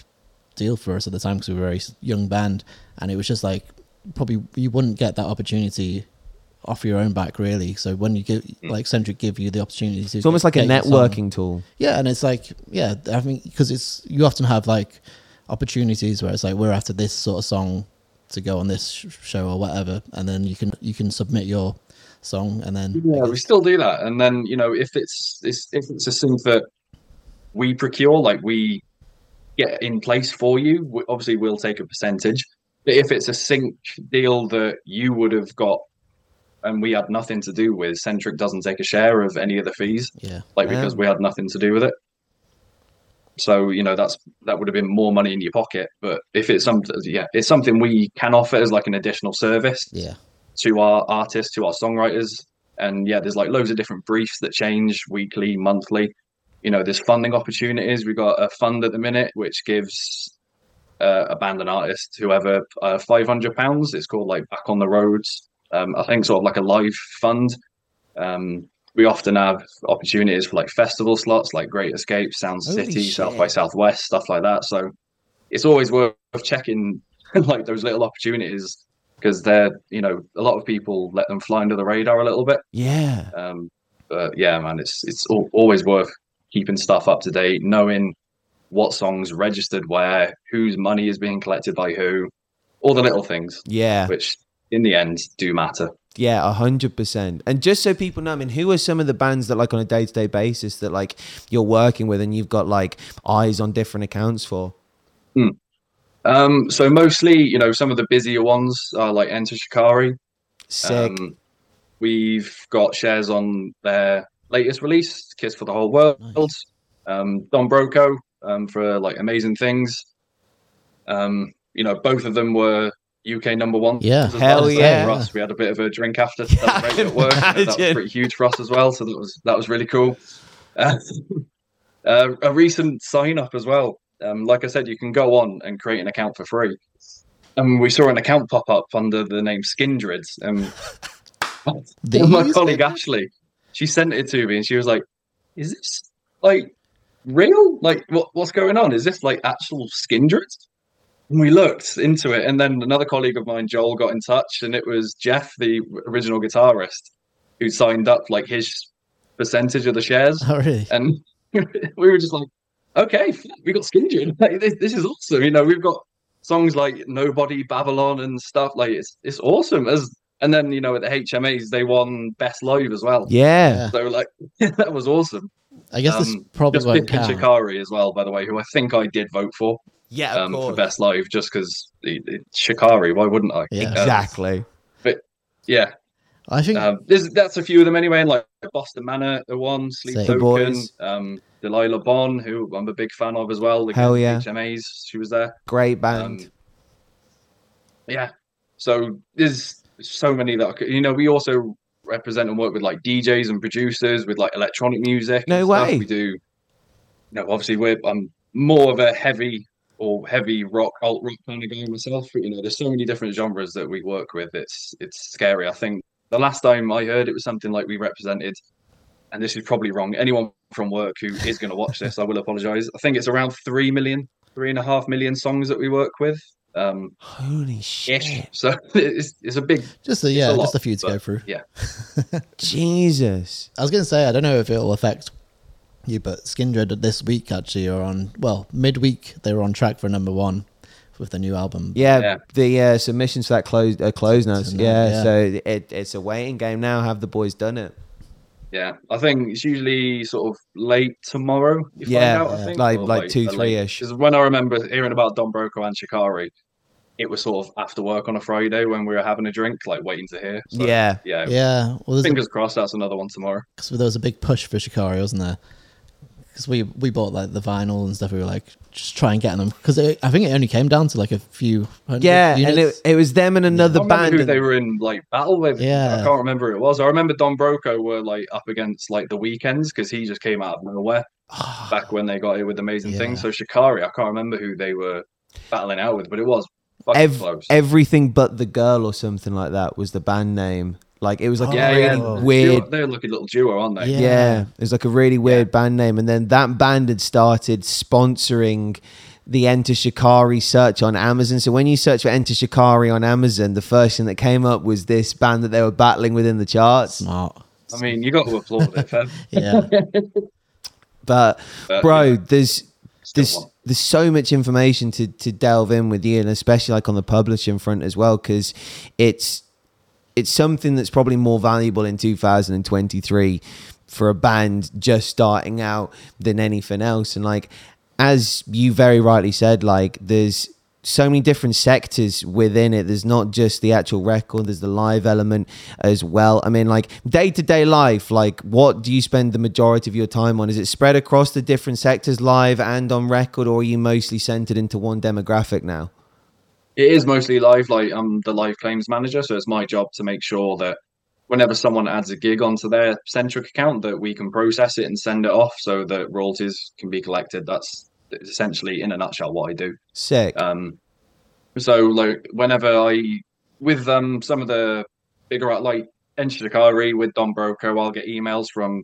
deal for us at the time because we were a very young band, and it was just like probably you wouldn't get that opportunity off your own back really. So when you give mm. like Sentric give you the opportunity to it's almost like a get your song- networking tool. yeah, and it's like yeah, I mean because it's you often have like opportunities where it's like we're after this sort of song to go on this sh- show or whatever, and then you can you can submit your song and then I Yeah, we still do that. And then, you know, if it's, it's if it's a sync that we procure, like we get in place for you, obviously we'll take a percentage. But if it's a sync deal that you would have got and we had nothing to do with, Sentric doesn't take a share of any of the fees, yeah like because Oh. we had nothing to do with it. So you know that's that would have been more money in your pocket. But if it's something, yeah, it's something we can offer as like an additional service yeah to our artists, to our songwriters. And yeah, there's like loads of different briefs that change weekly, monthly. You know, there's funding opportunities. We've got a fund at the minute which gives uh, a band and artist, whoever, uh, five hundred pounds. It's called like Back on the Roads. Um, I think sort of like a live fund. Um, we often have opportunities for like festival slots, like Great Escape, Sound Holy City, South by. Southwest, stuff like that. So it's always worth checking like those little opportunities because they're you know a lot of people let them fly under the radar a little bit Yeah. um but yeah man it's it's al- always worth keeping stuff up to date knowing what songs registered where whose money is being collected by who all the little things Yeah. which in the end do matter Yeah, a hundred percent. And just so people know, I mean, who are some of the bands that like on a day to day basis that like you're working with and you've got like eyes on different accounts for? um so mostly you know some of the busier ones are like enter shikari Sick. Um, we've got shares on their latest release, Kiss for the Whole World. Nice. Um, Don Broco um, for like amazing things. Um, you know, both of them were UK number one. Yeah. as well. Hell yeah. For us, we had a bit of a drink after Yeah, celebrate at work. That was pretty huge for us as well. So that was that was really cool. Uh, uh, a recent sign up as well. Um, like I said, you can go on and create an account for free. And we saw an account pop up under the name Skindreds. Um, my colleague Ashley, she sent it to me and she was like, "Is this like real? Like what what's going on? Is this like actual Skindreds?" And we looked into it, and then another colleague of mine, Joel, got in touch, and it was Jeff, the original guitarist, who signed up like his percentage of the shares, oh really and we were just like, "Okay, we got Skindred. Like, this, this is awesome." You know, we've got songs like Nobody, Babylon, and stuff. Like it's it's awesome. As and then you know at the HMAs they won best live as well. yeah. Yeah. So like that was awesome. I guess this Um, probably Just won't count Shikari as well, by the way, who I think I did vote for Yeah, um, for best live, just because Shikari. Why wouldn't I? Yeah. Um, Exactly. yeah, I think um, there's that's a few of them anyway. Like Boston Manor, the one Sleep Sick. The Token, Boys. um, Delilah Bond, who I'm a big fan of as well. Hell yeah. HMAs, she was there. Great band. Um, yeah. So there's so many that I could, you know. We also represent and work with like DJs and producers with like electronic music. No way. We do. You know, obviously we're I'm more of a heavy or heavy rock alt rock kind of guy myself. But you know, there's so many different genres that we work with. It's it's scary. I think the last time I heard it was something like we represented, and this is probably wrong. Anyone from work who is going to watch this, I will apologise. I think it's around three million three and a half million songs that we work with. Um, Holy ish. shit. So it's, it's a big Just a, yeah, a just a few to go through. yeah. Jesus. I was going to say, I don't know if it'll affect you, but Skindred this week actually are on, well, midweek, they were on track for number one with the new album. Yeah, Yeah. the uh, submissions for that closed uh, closed now. To- to Yeah, yeah. so it, it's a waiting game now. Have the boys done it? Yeah, I think it's usually sort of late tomorrow. You Yeah, find out, I think, Like- or like two, three-ish. Because when I remember hearing about Don Broco and Shikari, it was sort of after work on a Friday when we were having a drink, like waiting to hear. So, yeah, yeah. Yeah, well, there's a, Fingers crossed, that's another one tomorrow. cause there was a big push for Shikari, wasn't there? Because we we bought like the vinyl and stuff. We were like, just try and get them because I think it only came down to like a few hundred yeah, and it, it was them and another I remember band. who and- they were in like battle with. Yeah. I can't remember who it was. I remember Don Broco were like up against like the weekends because he just came out of nowhere ah. back when they got here with Amazing Yeah. Things. So Shikari, I can't remember who they were battling out with, but it was Ev- everything but the girl or something like that was the band name. Like it was like Oh, a yeah, really yeah. Weird. They're a lucky little duo, aren't they? Yeah. Yeah. it was like a really weird band name, and then that band had started sponsoring the Enter Shikari search on Amazon. So when you search for Enter Shikari on Amazon, the first thing that came up was this band that they were battling within the charts. Smart. I mean, you got to applaud it, Fev. Yeah, But But, bro, yeah, there's there's one. there's so much information to to delve in with you, and especially like on the publishing front as well, because it's it's something that's probably more valuable in 2023 for a band just starting out than anything else. And like as you very rightly said, like there's so many different sectors within it. There's not just the actual record, there's the live element as well. I mean, like day to day life, like what do you spend the majority of your time on? Is it spread across the different sectors, live and on record, or are you mostly centered into one demographic now? It is mostly live. Like I'm the live claims manager, so it's my job to make sure that whenever someone adds a gig onto their Sentric account, that we can process it and send it off so that royalties can be collected. That's essentially, in a nutshell, what I do. Sick. Um, so like whenever I with um some of the bigger like Shikari with Don Broco, I'll get emails from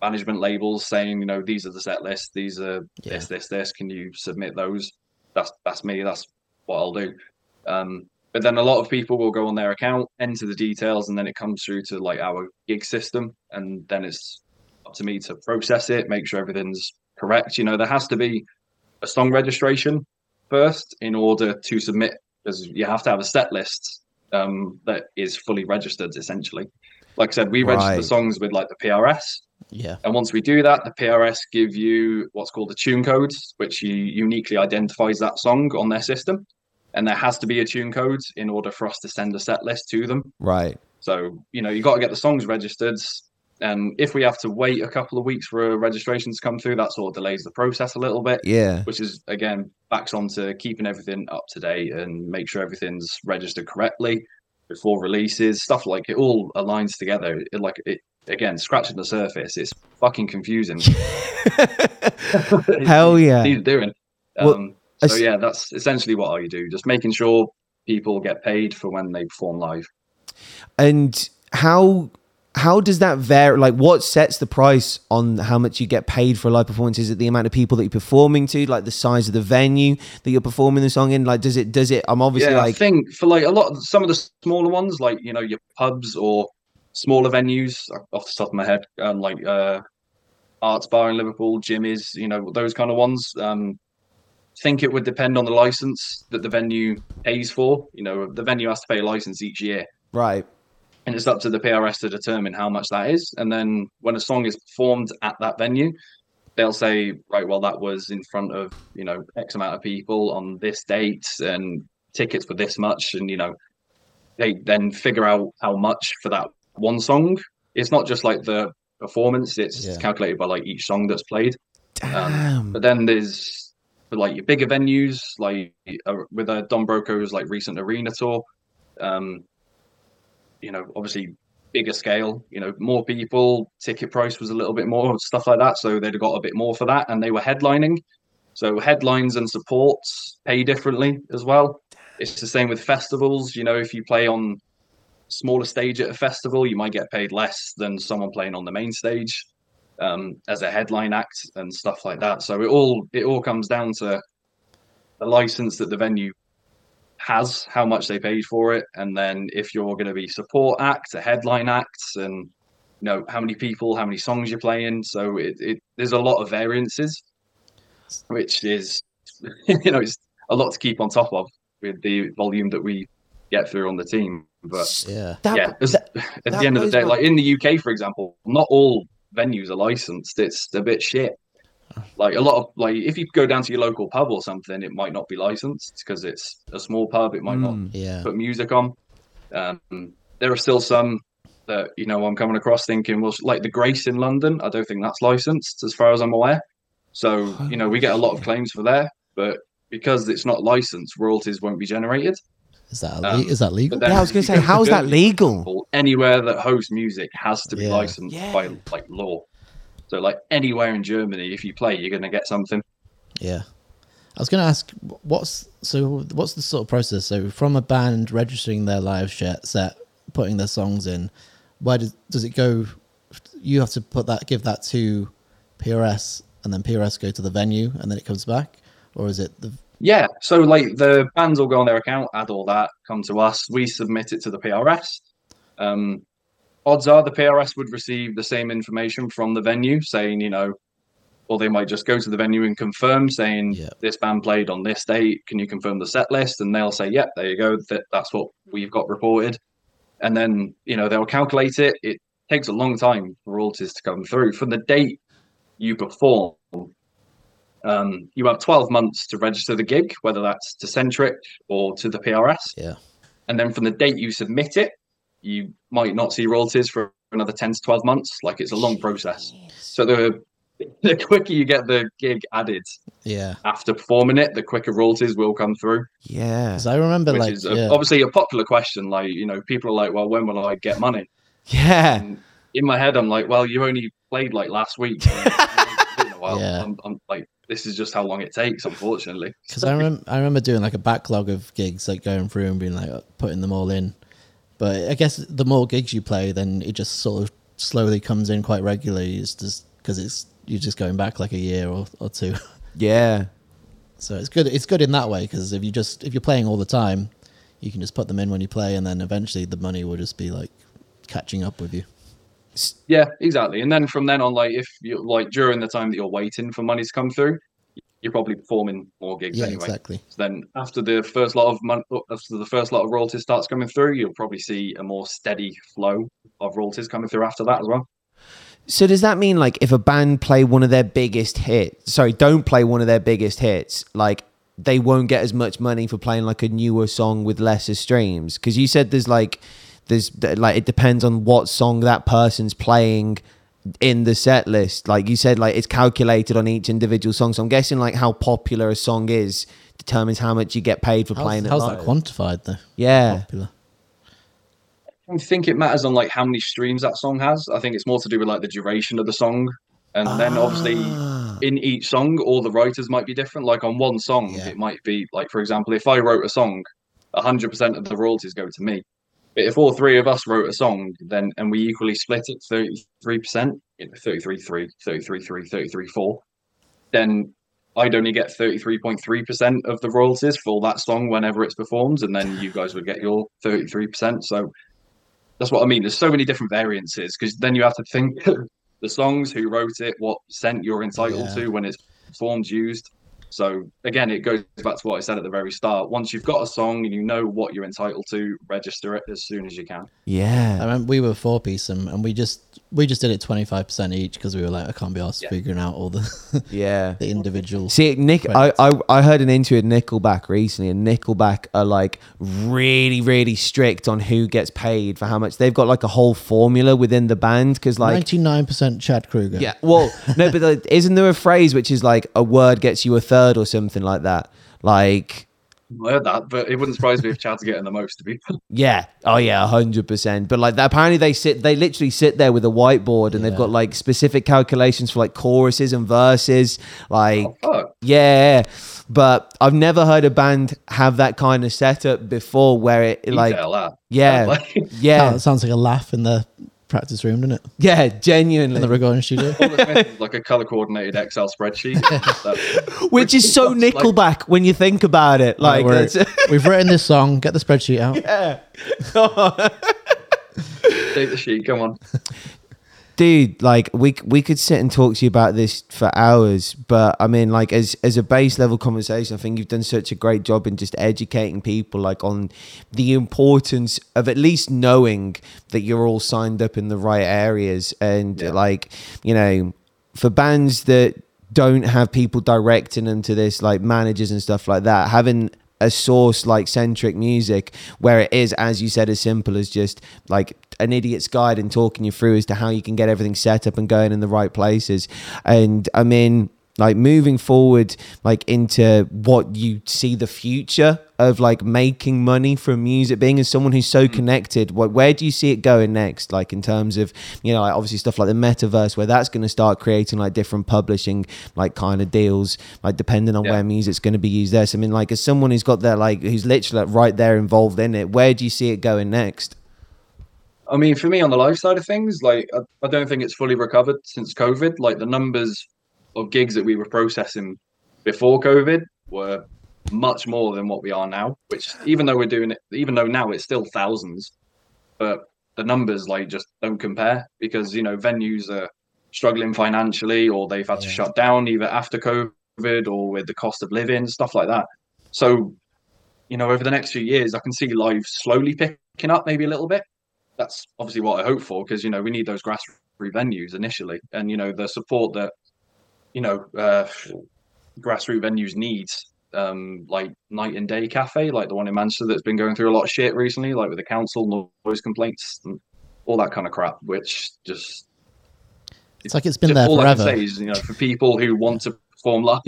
management labels saying, you know, these are the set lists, these are Yeah. this, this, this. Can you submit those? That's that's me. That's what I'll do. Um, but then a lot of people will go on their account, enter the details, and then it comes through to like our gig system, and then it's up to me to process it, make sure everything's correct. You know, there has to be a song registration first in order to submit, because you have to have a set list um, that is fully registered. Essentially, like I said, we register Right. the songs with like the PRS, yeah, and once we do that, the PRS give you what's called a tune code, which uniquely identifies that song on their system. And there has to be a tune code in order for us to send a set list to them. right. So, you know, you got to get the songs registered. And if we have to wait a couple of weeks for a registration to come through, that sort of delays the process a little bit, Yeah. which is again backs on to keeping everything up to date and make sure everything's registered correctly before releases. Stuff like it all aligns together. It, like it again, scratching the surface, it's fucking confusing. Hell yeah. He's doing. Um, I so yeah, that's essentially what I do. Just making sure people get paid for when they perform live. And how how does that vary? Like, what sets the price on how much you get paid for a live performance? Is it the amount of people that you're performing to, like the size of the venue that you're performing the song in? Like, does it does it? I'm obviously yeah, I think for like a lot of some of the smaller ones, like you know your pubs or smaller venues, off the top of my head, um, like uh, Arts Bar in Liverpool, Jimmy's, you know those kind of ones. Um, think it would depend on the license that the venue pays for. You know, the venue has to pay a license each year. right, and it's up to the PRS to determine how much that is. And then when a song is performed at that venue, they'll say, right, well, that was in front of you know X amount of people on this date, and tickets for this much, and you know they then figure out how much for that one song. It's not just like the performance; it's Yeah. calculated by like each song that's played. damn, But then there's for like your bigger venues, like uh, with a Don Broco's like recent arena tour. Um, you know, obviously bigger scale. You know, more people. Ticket price was a little bit more, stuff like that. So they'd have got a bit more for that, and they were headlining. So headlines and supports pay differently as well. It's the same with festivals. You know, if you play on smaller stage at a festival, you might get paid less than someone playing on the main stage um, as a headline act and stuff like that. So it all it all comes down to the license that the venue has, how much they paid for it, and then if you're going to be support act, a headline acts, and you know how many people, how many songs you're playing. So it, it there's a lot of variances, which is you know it's a lot to keep on top of with the volume that we get through on the team. But Yeah. That- yeah, as- that- at the end of the day, my- like in the UK, for example, not all venues are licensed. It's a bit shit. Like a lot of like, if you go down to your local pub or something, it might not be licensed because it's a small pub. It might not Mm. Yeah. put music on. Um, there are still some that you know I'm coming across thinking, well, like the Grace in London, I don't think that's licensed as far as I'm aware. So you know we get a lot of claims for there, but because it's not licensed, royalties won't be generated. Is that Um, is that legal? Yeah, I was gonna say, you go to how's that legal? Anywhere that hosts music has to be Yeah. licensed by like law. So like anywhere in Germany, if you play, you're gonna get something. Yeah. I was going to ask, what's so? What's the sort of process? So, from a band registering their live set, putting their songs in, where does does it go? You have to put that, give that to PRS, and then PRS go to the venue, and then it comes back, or is it the? Yeah, so like the bands will go on their account, add all that, come to us, we submit it to the PRS. Um, odds are the PRS would receive the same information from the venue saying, you know, or they might just go to the venue and confirm saying Yeah. this band played on this date. Can you confirm the set list? And they'll say, yep, there you go. That, that's what we've got reported. And then, you know, they'll calculate it. It takes a long time for royalties to come through. From the date you perform, um, you have 12 months to register the gig, whether that's to Sentric or to the PRS. Yeah. And then from the date you submit it, you might not see royalties for another 10 to 12 months. Like it's a long process. So the the quicker you get the gig added Yeah. after performing it, the quicker royalties will come through. Yeah. Because I remember, Which like, is a, yeah, obviously a popular question. Like, you know, people are like, well, when will I get money? Yeah. And in my head, I'm like, well, you only played like last week. well, Yeah. I'm, I'm like, this is just how long it takes, unfortunately. Because I remember, I remember doing like a backlog of gigs, like going through and being like putting them all in. But I guess the more gigs you play, then it just sort of slowly comes in quite regularly. It's just because it's you're just going back like a year or, or two. Yeah. So it's good. It's good in that way because if you just if you're playing all the time, you can just put them in when you play, and then eventually the money will just be like catching up with you. Yeah, exactly. And then from then on, like if you like during the time that you're waiting for money to come through, you're probably performing more gigs Yeah, anyway. exactly. So then after the first lot of mon- uh, after the first lot of royalties starts coming through, you'll probably see a more steady flow of royalties coming through after that as well. So does that mean like if a band play one of their biggest hits, sorry, don't play one of their biggest hits, like they won't get as much money for playing like a newer song with lesser streams? Because you said there's like there's like it depends on what song that person's playing in the set list. Like you said, like it's calculated on each individual song. So I'm guessing like how popular a song is determines how much you get paid for How's, playing how's it. that live. quantified though? yeah. Popular. I think it matters on like how many streams that song has. I think it's more to do with like the duration of the song, and then obviously Ah. in each song, all the writers might be different. Like on one song, Yeah. it might be like, for example, if I wrote a song, 100% of the royalties go to me. But if all three of us wrote a song, then and we equally split it 33%, you know, 33 3, 33 3, 33 4, then I'd only get 33.3% of the royalties for that song whenever it's performed, and then you guys would get your 33%. So that's what I mean. There's so many different variances because then you have to think the songs, who wrote it, what percent you're entitled Yeah. to when it's performed, used. So again, it goes back to what I said at the very start. Once you've got a song and you know what you're entitled to, register it as soon as you can. Yeah, I Yeah. remember we were four piece and, and we just we just did it twenty five percent each because we were like I can't be asked Yeah. figuring out all the Yeah. the individual. See, Nick, I, I I heard an interview with Nickelback recently, and Nickelback are like really, really strict on who gets paid for how much. They've got like a whole formula within the band because, like, Ninety nine percent Chad Kroeger. yeah, well, no, but like, isn't there a phrase which is like a word gets you a third or something like that? Like, I heard that, but it wouldn't surprise me if Chad's getting the most to be. yeah, oh yeah, hundred percent. But like, that, apparently they sit, they literally sit there with a whiteboard, and they've got like specific calculations for like choruses and verses, like. Oh. Yeah, but I've never heard a band have that kind of setup before where it like Detail yeah, yeah, That sounds like a laugh in the practice room, didn't it? Yeah, In the recording studio. All that's missing is like a color coordinated Excel spreadsheet. That- Which is so Like- Nickelback when you think about it. Like, Right, that's, we're- we've written this song. Get the spreadsheet out. yeah. Take the sheet. Come on. Dude like we we could sit and talk to you about this for hours but i mean like as as a base level conversation i think you've done such a great job in just educating people like on the importance of at least knowing that you're all signed up in the right areas and Yeah. like you know for bands that don't have people directing them to this like managers and stuff like that having a source like Sentric music where it is as you said as simple as just like an idiot's guide and talking you through as to how you can get everything set up and going in the right places. And i mean like moving forward like into what you see the future of like making money from music being as someone who's so mm. connected what where do you see it going next like in terms of you know like obviously stuff like the metaverse where that's going to start creating like different publishing like kind of deals like depending on Yeah. where music's going to be used there so i mean like as someone who's got that like who's literally like, right there involved in it where do you see it going next I mean, for me on the live side of things, like I, I don't think it's fully recovered since COVID. Like the numbers of gigs that we were processing before COVID were much more than what we are now. Which, even though we're doing it, even though now it's still thousands, but the numbers like just don't compare because you know venues are struggling financially or they've had to shut down either after COVID or with the cost of living stuff like that. So, you know, over the next few years, I can see live slowly picking up maybe a little bit that's obviously what I hope for because you know we need those grassroots venues initially, and you know the support that you know uh, grassroots venues need, um, like Night and Day Cafe, like the one in Manchester that's been going through a lot of shit recently, like with the council noise complaints and all that kind of crap, which just It's like it's been there all I forever. can say is you know for people who want to perform live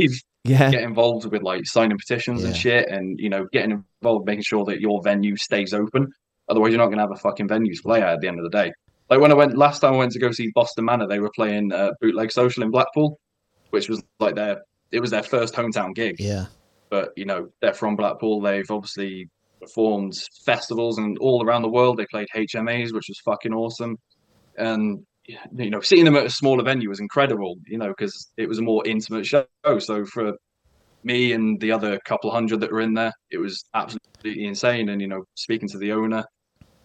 yeah. get involved with like signing petitions and shit and you know getting involved making sure that your venue stays open. Otherwise you're not going to have a fucking venue to play at at the end of the day. Like when i went last time i went to go see boston manor they were playing uh, bootleg social in blackpool which was like their it was their first hometown gig. Yeah. but you know they're from blackpool. They've obviously performed festivals and all around the world. They played hmas which was fucking awesome. And you know seeing them at a smaller venue was incredible you know because it was a more intimate show. So for me and the other couple hundred that were in there it was absolutely insane. And you know speaking to the owner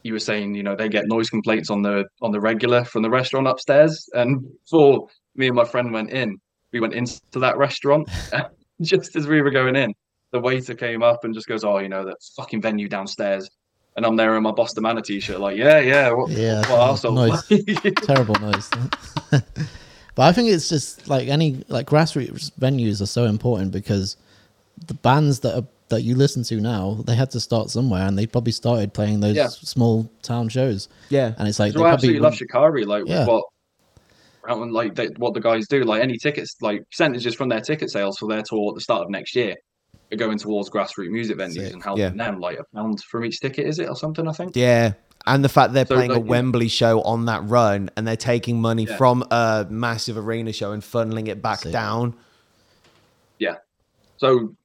he was saying you know they get noise complaints on the on the regular from the restaurant upstairs. And before me and my friend went in we went into that restaurant just as we were going in the waiter came up and just goes oh you know that fucking venue downstairs and i'm there in my boston manor t-shirt like yeah yeah what, Yeah, what arsehole? noise. Terrible noise. but I think it's just like any like grassroots venues are so important because the bands that are that you listen to now, they had to start somewhere, and they probably started playing those Yeah. small town shows. yeah And it's like So they I probably absolutely love Shikari, like Yeah. with what around like they, what the guys do, like any tickets, like percentages from their ticket sales for their tour at the start of next year are going towards grassroots music venues Sick. and helping Yeah. them like a pound from each ticket, is it or something? I think. Yeah. And the fact they're So, playing a like, yeah. Wembley show on that run and they're taking money Yeah. from a massive arena show and funneling it back Sick. down. Yeah. So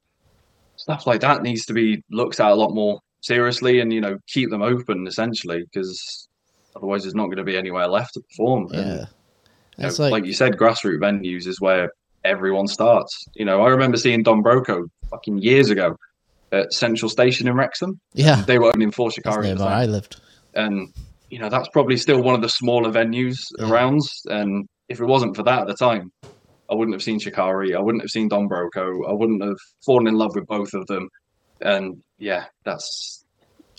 stuff like that needs to be looked at a lot more seriously, and you know keep them open essentially, because otherwise there's not going to be anywhere left to perform. And, yeah. You know, like, like, you said, grassroots venues is where everyone starts. You know, I remember seeing Don Broco fucking years ago at Central Station in Wrexham. yeah, They were opening for that's Shikari, where. I lived. and you know that's probably still one of the smaller venues Yeah. around. And if it wasn't for that at the time, I wouldn't have seen Shikari. I wouldn't have seen Don Broco. I wouldn't have fallen in love with both of them. And yeah, that's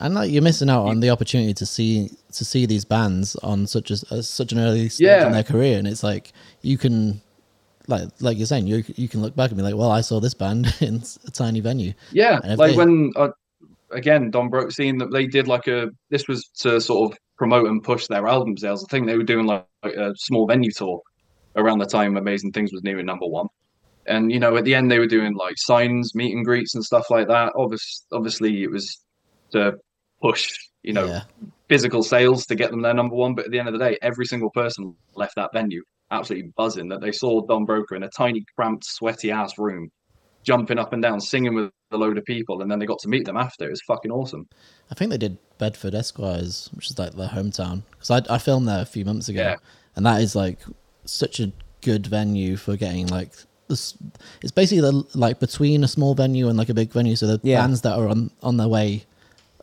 And like you're missing out on the opportunity to see to see these bands on such a, a such an early stage Yeah. in their career, and it's like you can, like like you're saying, you you can look back and be like, well, I saw this band in a tiny venue. yeah. Like they- when uh, again Don Broco seeing that they did like a this was to sort of promote and push their album sales. I think they were doing like, like a small venue tour around the time Amazing Things was nearing number one. And you know, at the end they were doing like signs, meet and greets, and stuff like that. Obviously, obviously it was to push, you know, yeah, physical sales to get them their number one. But at the end of the day, every single person left that venue absolutely buzzing that they saw Don Broco in a tiny, cramped, sweaty ass room jumping up and down, singing with a load of people, and then they got to meet them after. It was fucking awesome. I think they did Bedford Esquires, which is like their hometown. Because I, I filmed there a few months ago, Yeah. and that is like such a good venue for getting like this. It's basically the, like between a small venue and like a big venue. So the Yeah. bands that are on on their way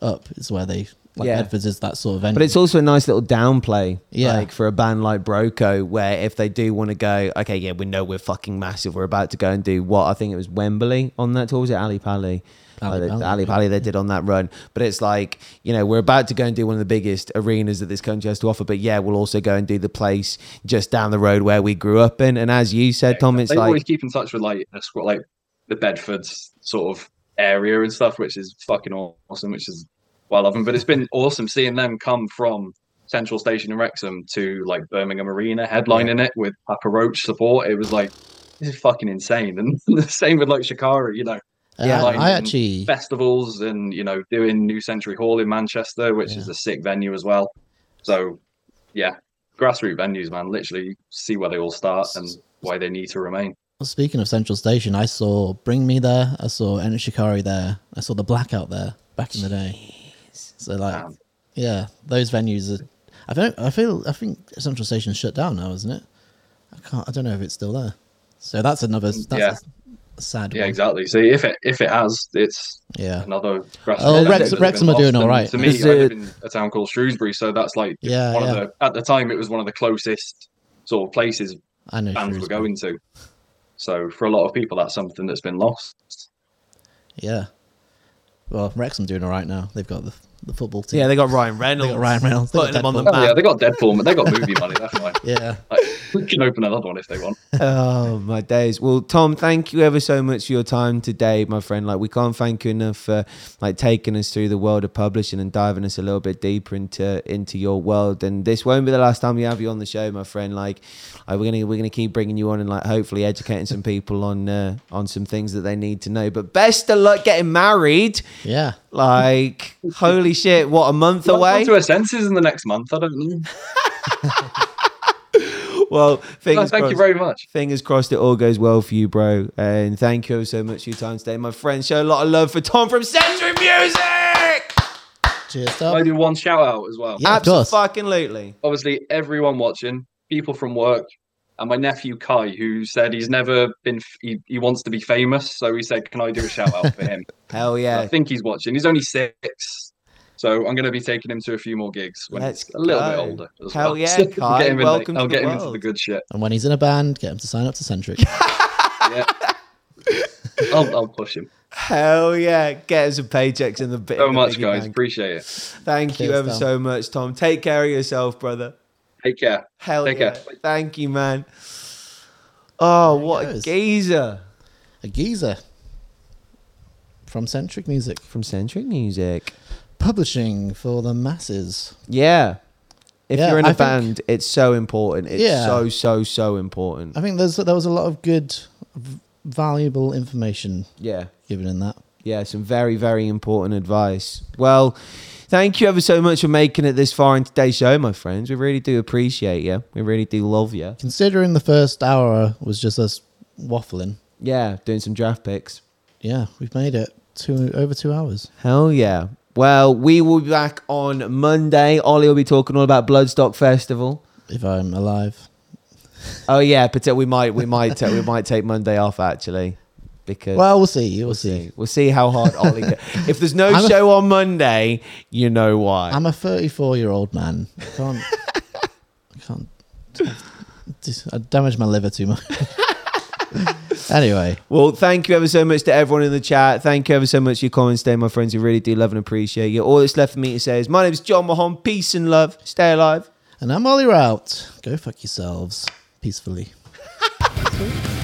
up is where they like Yeah. Bedford's is that sort of venue. But it's also a nice little downplay, Yeah. like for a band like Broco, where if they do want to go, okay, yeah, we know we're fucking massive. We're about to go and do what I think it was Wembley on that tour. Was it Ali Pali? Ali oh, Ali, Pali, Ali they did on that run, but it's like you know we're about to go and do one of the biggest arenas that this country has to offer. But yeah, we'll also go and do the place just down the road where we grew up in. And as you said, Tom, it's they like always keep in touch with like the squad, like the Bedfords sort of area and stuff, which is fucking awesome. Which is I love them. But it's been awesome seeing them come from Central Station in Wrexham to like Birmingham Arena, headlining it with Papa Roach support. It was like this is fucking insane. And the same with like Shikari, you know, Uh, Yeah, I, actually festivals and you know doing New Century Hall in Manchester, which is a sick venue as well. So yeah, grassroots venues, man. Literally see where they all start and why they need to remain. Well, Speaking of Central Station, I saw Bring Me there. I saw Enter Shikari there. I saw the Blackout there back in the day. So like, Damn. yeah, those venues are. I don't. I feel. I think Central Station's shut down now, isn't it? I can't. I don't know if it's still there. So that's another. That's Yeah. a sad. Yeah, one. exactly. See, if it if it has, it's Yeah. another. Oh, venue Wrex- Wrexham are doing all And right. To me, Is I live in a town called Shrewsbury, so that's like Yeah, one yeah. of the. At the time, it was one of the closest sort of places I know. bands were going to. So for a lot of people, that's something that's been lost. Yeah. Well, Wrexham doing all right now. They've got the the football team. yeah, they got Ryan Reynolds, Ryan Reynolds, they got putting him on the Deadpool. map. Oh, yeah, they got Deadpool, they got movie money. That's fine. yeah. Like, we can open another one if they want. Oh my days. Well, Tom, thank you ever so much for your time today, my friend. Like we can't thank you enough for like taking us through the world of publishing and diving us a little bit deeper into into your world. And this won't be the last time we have you on the show, my friend. Like, like we're gonna we're gonna keep bringing you on and like hopefully educating some people on uh, on some things that they need to know. But best of luck getting married. Yeah. Like, holy shit, what a month away? come to her senses in the next month. I don't know. Well, No, fingers thank you very much. Fingers crossed it all goes well for you, bro. And thank you so much for your time today, my friend. Show a lot of love for Tom from Sentric Music. Cheers, I do one shout out as well. Yeah, of course. Absolutely. Obviously, everyone watching, people from work, and my nephew Kai, who said he's never been, f- he, he wants to be famous. So he said, Can I do a shout out for him? Hell yeah. I think he's watching. He's only six. So I'm going to be taking him to a few more gigs when Let's he's a little bit older. As Hell well. yeah, So I'll Kai, get him in, welcome I'll to the get him into the good shit. And when he's in a band, get him to sign up to Sentric. Yeah. I'll, I'll push him. Hell yeah. Get us some paychecks in the bit. So the much, guys. bank. Appreciate it. Thank you ever Tom. so much, Tom. Take care of yourself, brother. Take care. Hell Take yeah. care. Thank you, man. Oh, he what a goes. geezer. a geezer from Sentric Music. From Sentric Music. Publishing for the masses. Yeah. If Yeah, you're in a I think- band, it's so important. It's Yeah. so, so, so important. I think there's there was a lot of good, v- valuable information Yeah. given in that. Yeah, some very, very important advice. Well, thank you ever so much for making it this far in today's show, my friends. We really do appreciate you. We really do love you. Considering the first hour was just us waffling, Yeah, doing some draft picks. yeah, we've made it two over two hours. Hell yeah. Well, we will be back on Monday. Ollie will be talking all about Bloodstock Festival. If I'm alive, Oh yeah, but we might we might ta- we might take Monday off actually because well, we'll see. We'll, we'll see. see. We'll see how hard Ollie. If there's no I'm a- show on Monday, you know why. I'm a 34 year old man. I can't. I can't. I damaged my liver too much. anyway, Well, thank you ever so much to everyone in the chat. Thank you ever so much for your comments today, my friends. We really do love and appreciate you. All that's left for me to say is my name is Jon Mahon. Peace and love. Stay alive. and I'm Ollie Rout. Go fuck yourselves peacefully.